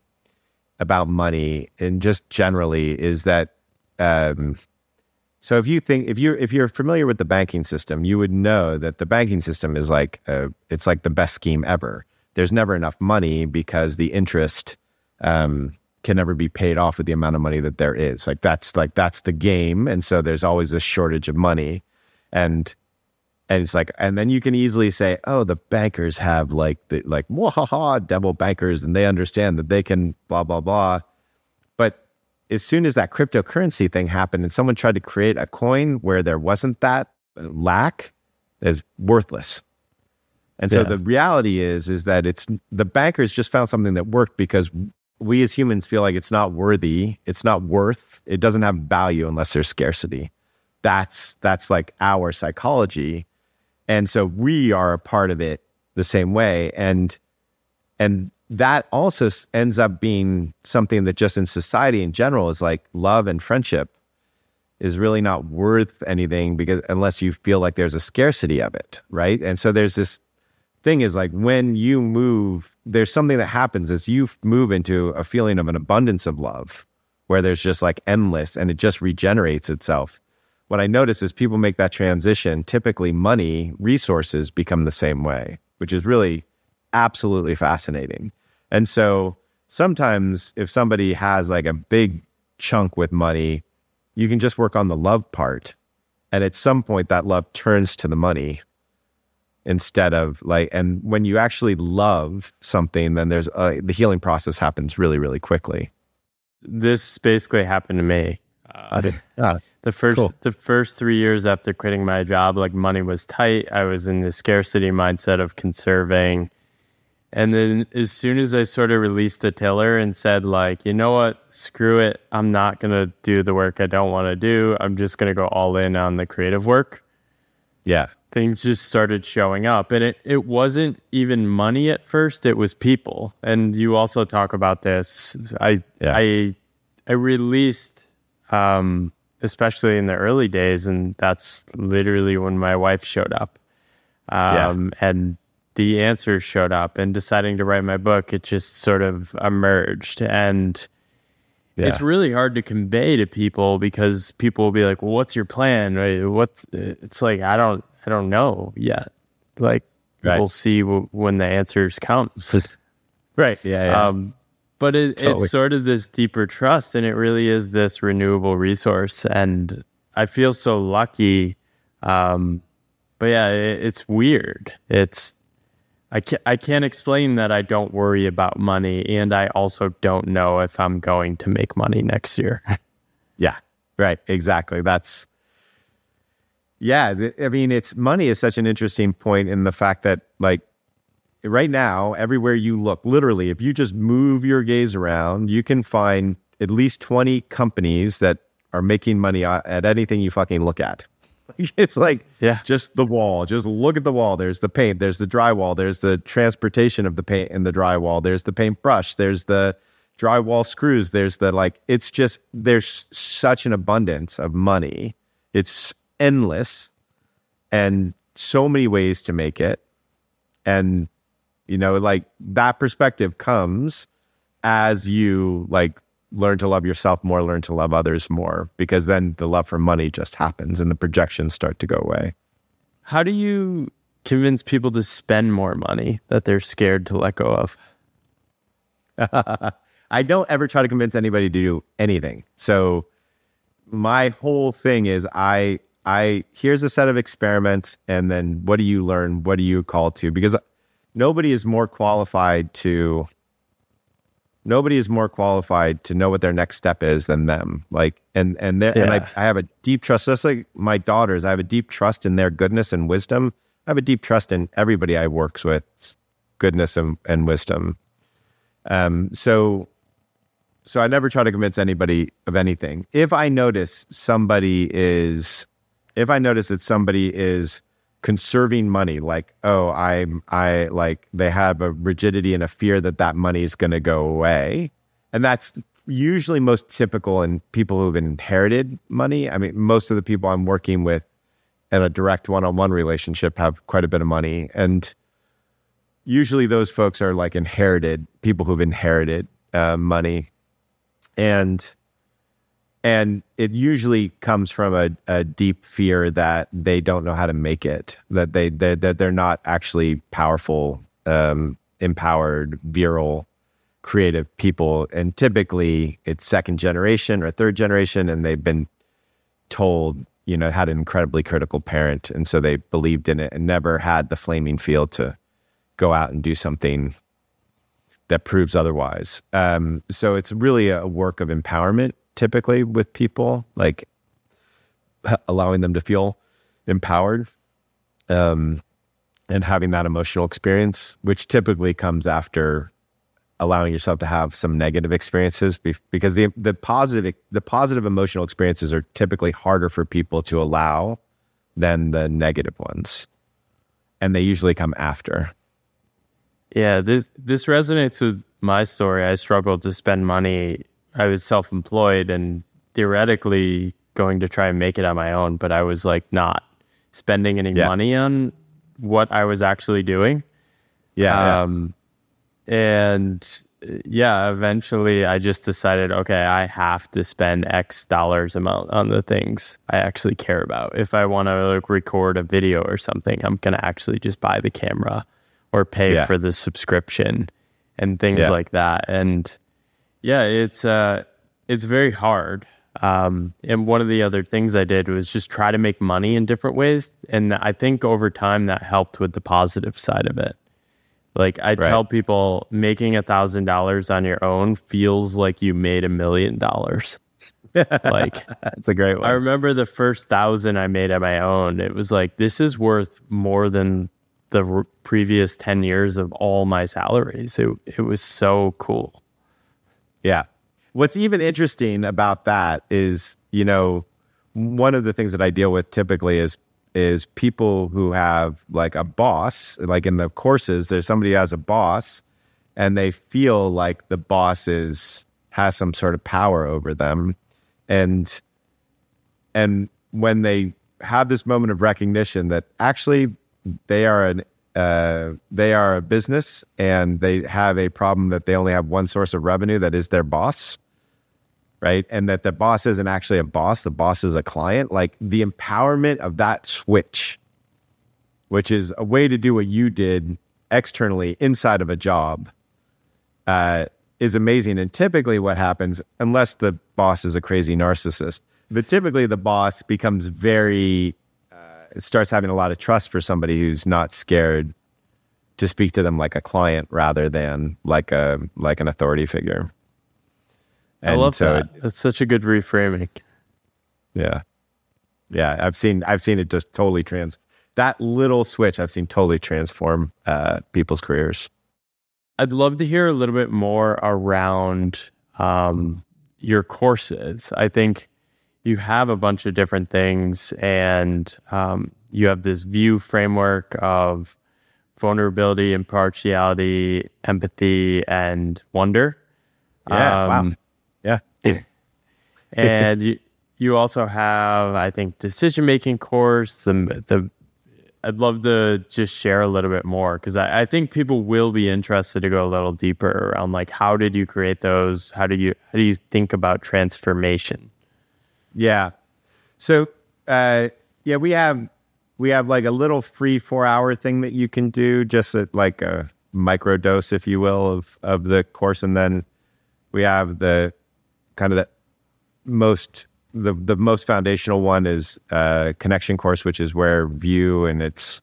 about money and just generally is that um, so if you think if you're if you're familiar with the banking system, you would know that the banking system is like a, it's like the best scheme ever. There's never enough money because the interest um, can never be paid off with the amount of money that there is. Like that's like that's the game, and so there's always a shortage of money, and and it's like and then you can easily say, oh, the bankers have like the like ha ha, devil bankers, and they understand that they can blah blah blah, but as soon as that cryptocurrency thing happened and someone tried to create a coin where there wasn't that lack is worthless. And so yeah. the reality is is that it's the bankers just found something that worked because we as humans feel like it's not worthy, it's not worth, it doesn't have value unless there's scarcity. That's that's like our psychology. And so we are a part of it the same way and and that also ends up being something that just in society in general is like love and friendship is really not worth anything because unless you feel like there's a scarcity of it, right? And so there's this thing is like when you move, there's something that happens as you move into a feeling of an abundance of love where there's just like endless and it just regenerates itself. What I notice is people make that transition, typically money, resources become the same way, which is really absolutely fascinating. And so sometimes if somebody has like a big chunk with money, you can just work on the love part. And at some point, that love turns to the money instead of like, and when you actually love something, then there's a, the healing process happens really, really quickly. This basically happened to me. Uh, uh, the first cool. the first three years after quitting my job, like money was tight. I was in the scarcity mindset of conserving and then as soon as I sort of released the tiller and said, like, you know what, screw it, I'm not going to do the work I don't want to do. I'm just going to go all in on the creative work. Yeah. Things just started showing up. And it, it wasn't even money at first, it was people. And you also talk about this. I, yeah. I, I released, um, especially in the early days, and that's literally when my wife showed up. Um, yeah. And the answers showed up and deciding to write my book, it just sort of emerged. And yeah. it's really hard to convey to people because people will be like, well, what's your plan? Right? What's, it's like, I don't, I don't know yet. Like right. we'll see w- when the answers come. right. Yeah. yeah. Um, but it, totally. it's sort of this deeper trust and it really is this renewable resource. And I feel so lucky. Um, but yeah, it, it's weird. It's, I can't, I can't explain that I don't worry about money. And I also don't know if I'm going to make money next year. yeah, right. Exactly. That's, yeah. I mean, it's money is such an interesting point in the fact that, like, right now, everywhere you look, literally, if you just move your gaze around, you can find at least 20 companies that are making money at anything you fucking look at. it's like yeah. just the wall. Just look at the wall. There's the paint. There's the drywall. There's the transportation of the paint and the drywall. There's the paintbrush. There's the drywall screws. There's the like. It's just there's such an abundance of money. It's endless, and so many ways to make it. And you know, like that perspective comes as you like learn to love yourself more, learn to love others more, because then the love for money just happens and the projections start to go away. How do you convince people to spend more money that they're scared to let go of? I don't ever try to convince anybody to do anything. So my whole thing is I I here's a set of experiments and then what do you learn? What do you call to? Because nobody is more qualified to nobody is more qualified to know what their next step is than them. Like, and and yeah. and I, I have a deep trust. Just like my daughters, I have a deep trust in their goodness and wisdom. I have a deep trust in everybody I works with, goodness and, and wisdom. Um, so, so I never try to convince anybody of anything. If I notice somebody is, if I notice that somebody is conserving money like oh i'm i like they have a rigidity and a fear that that money is going to go away and that's usually most typical in people who've inherited money. I mean most of the people i'm working with in a direct one-on-one relationship have quite a bit of money and usually those folks are like inherited people who've inherited uh, money. And and it usually comes from a, a deep fear that they don't know how to make it that they that they're, not actually powerful um, empowered virile creative people. And typically it's second generation or third generation and they've been told you know had an incredibly critical parent. And so they believed in it and never had the flaming field to go out and do something that proves otherwise. Um, so it's really a work of empowerment typically with people, like allowing them to feel empowered um, and having that emotional experience, which typically comes after allowing yourself to have some negative experiences because the the positive the positive emotional experiences are typically harder for people to allow than the negative ones. And they usually come after. Yeah this this resonates with my story. I struggled to spend money I was self employed and theoretically going to try and make it on my own, but I was like not spending any yeah. money on what I was actually doing. Yeah, um, yeah. And yeah, eventually I just decided, okay, I have to spend X dollars amount on the things I actually care about. If I want to like record a video or something, I'm going to actually just buy the camera or pay yeah. for the subscription and things like that. And yeah, it's uh, it's very hard. Um, and one of the other things I did was just try to make money in different ways, and I think over time that helped with the positive side of it. Like I right. tell people, making a thousand dollars on your own feels like you made a million dollars. like it's a great one. I remember the first thousand I made on my own. It was like this is worth more than the r- previous ten years of all my salaries. It it was so cool. Yeah. What's even interesting about that is, you know, one of the things that I deal with typically is is people who have like a boss, like in the courses, there's somebody who has a boss and they feel like the boss is has some sort of power over them. And and when they have this moment of recognition that actually they are an uh, they are a business and they have a problem that they only have one source of revenue that is their boss, right? And that the boss isn't actually a boss, the boss is a client. Like the empowerment of that switch, which is a way to do what you did externally inside of a job, uh, is amazing. And typically, what happens, unless the boss is a crazy narcissist, but typically the boss becomes very starts having a lot of trust for somebody who's not scared to speak to them like a client rather than like a like an authority figure. And I love so that. It, That's such a good reframing. Yeah, yeah. I've seen I've seen it just totally trans. That little switch I've seen totally transform uh, people's careers. I'd love to hear a little bit more around um, your courses. I think you have a bunch of different things and um, you have this view framework of vulnerability, impartiality, empathy, and wonder. Yeah. Um, wow. Yeah. and you, you also have, I think, decision making course. The the I'd love to just share a little bit more because I, I, think people will be interested to go a little deeper around like how did you create those? How do you how do you think about transformation? Yeah. So, uh, yeah, we have we have like a little free four hour thing that you can do, just at like a micro dose, if you will, of of the course, and then we have the kind of the most the the most foundational one is uh, connection course, which is where View and its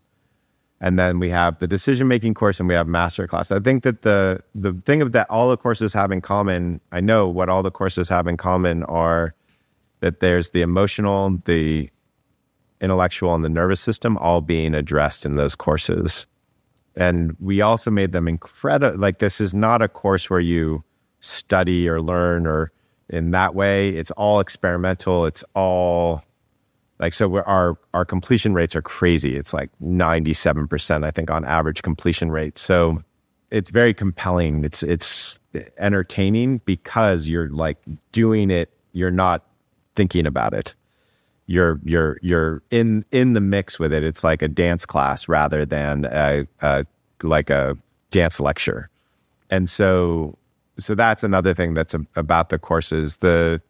and then we have the decision making course and we have master class. I think that the the thing of that all the courses have in common, I know what all the courses have in common are that there's the emotional, the intellectual and the nervous system all being addressed in those courses. And we also made them incredible like this is not a course where you study or learn or in that way. It's all experimental. It's all like so our our completion rates are crazy. It's like 97% I think on average completion rate. So it's very compelling. It's it's entertaining because you're like doing it, you're not thinking about it. You're you're you're in in the mix with it. It's like a dance class rather than a, a like a dance lecture. And so so that's another thing that's a, about the courses. The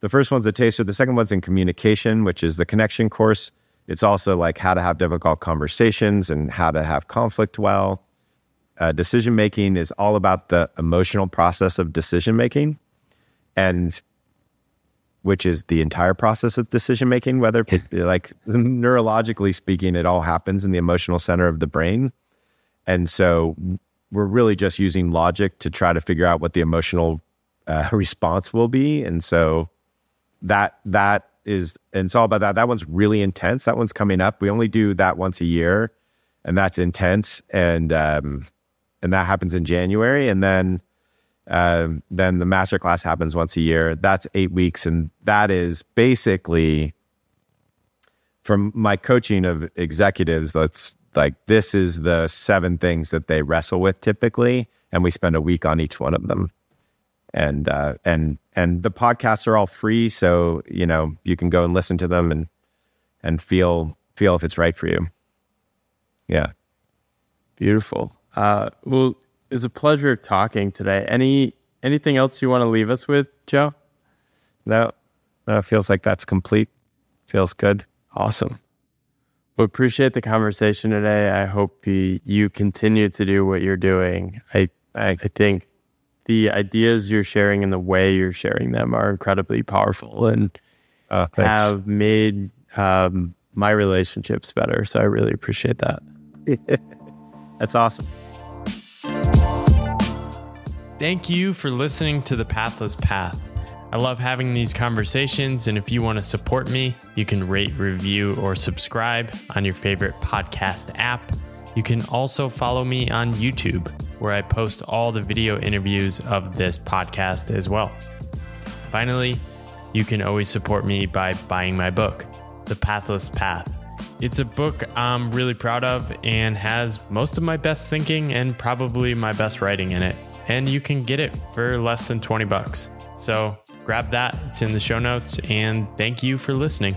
the first one's a taster. The second one's in communication, which is the connection course. It's also like how to have difficult conversations and how to have conflict well. Uh, decision making is all about the emotional process of decision making, and which is the entire process of decision making. Whether like neurologically speaking, it all happens in the emotional center of the brain, and so we're really just using logic to try to figure out what the emotional uh, response will be, and so that that is and it's all about that. That one's really intense. That one's coming up. We only do that once a year, and that's intense. And um, and that happens in January, and then um, then the master class happens once a year. That's eight weeks, and that is basically from my coaching of executives. That's like this is the seven things that they wrestle with typically, and we spend a week on each one of them and uh, and and the podcasts are all free, so you know you can go and listen to them and and feel feel if it's right for you. Yeah, beautiful. Uh, well, it's a pleasure talking today. Any anything else you want to leave us with, Joe? No, no, it feels like that's complete. Feels good. Awesome. Well, appreciate the conversation today. I hope you, you continue to do what you're doing. I I think the ideas you're sharing and the way you're sharing them are incredibly powerful and uh, have made um, my relationships better. So I really appreciate that. That's awesome. Thank you for listening to The Pathless Path. I love having these conversations, and if you want to support me, you can rate, review, or subscribe on your favorite podcast app. You can also follow me on YouTube where I post all the video interviews of this podcast as well. Finally, you can always support me by buying my book, The Pathless Path. It's a book I'm really proud of and has most of my best thinking and probably my best writing in it. And you can get it for less than 20 bucks. So grab that, it's in the show notes, and thank you for listening.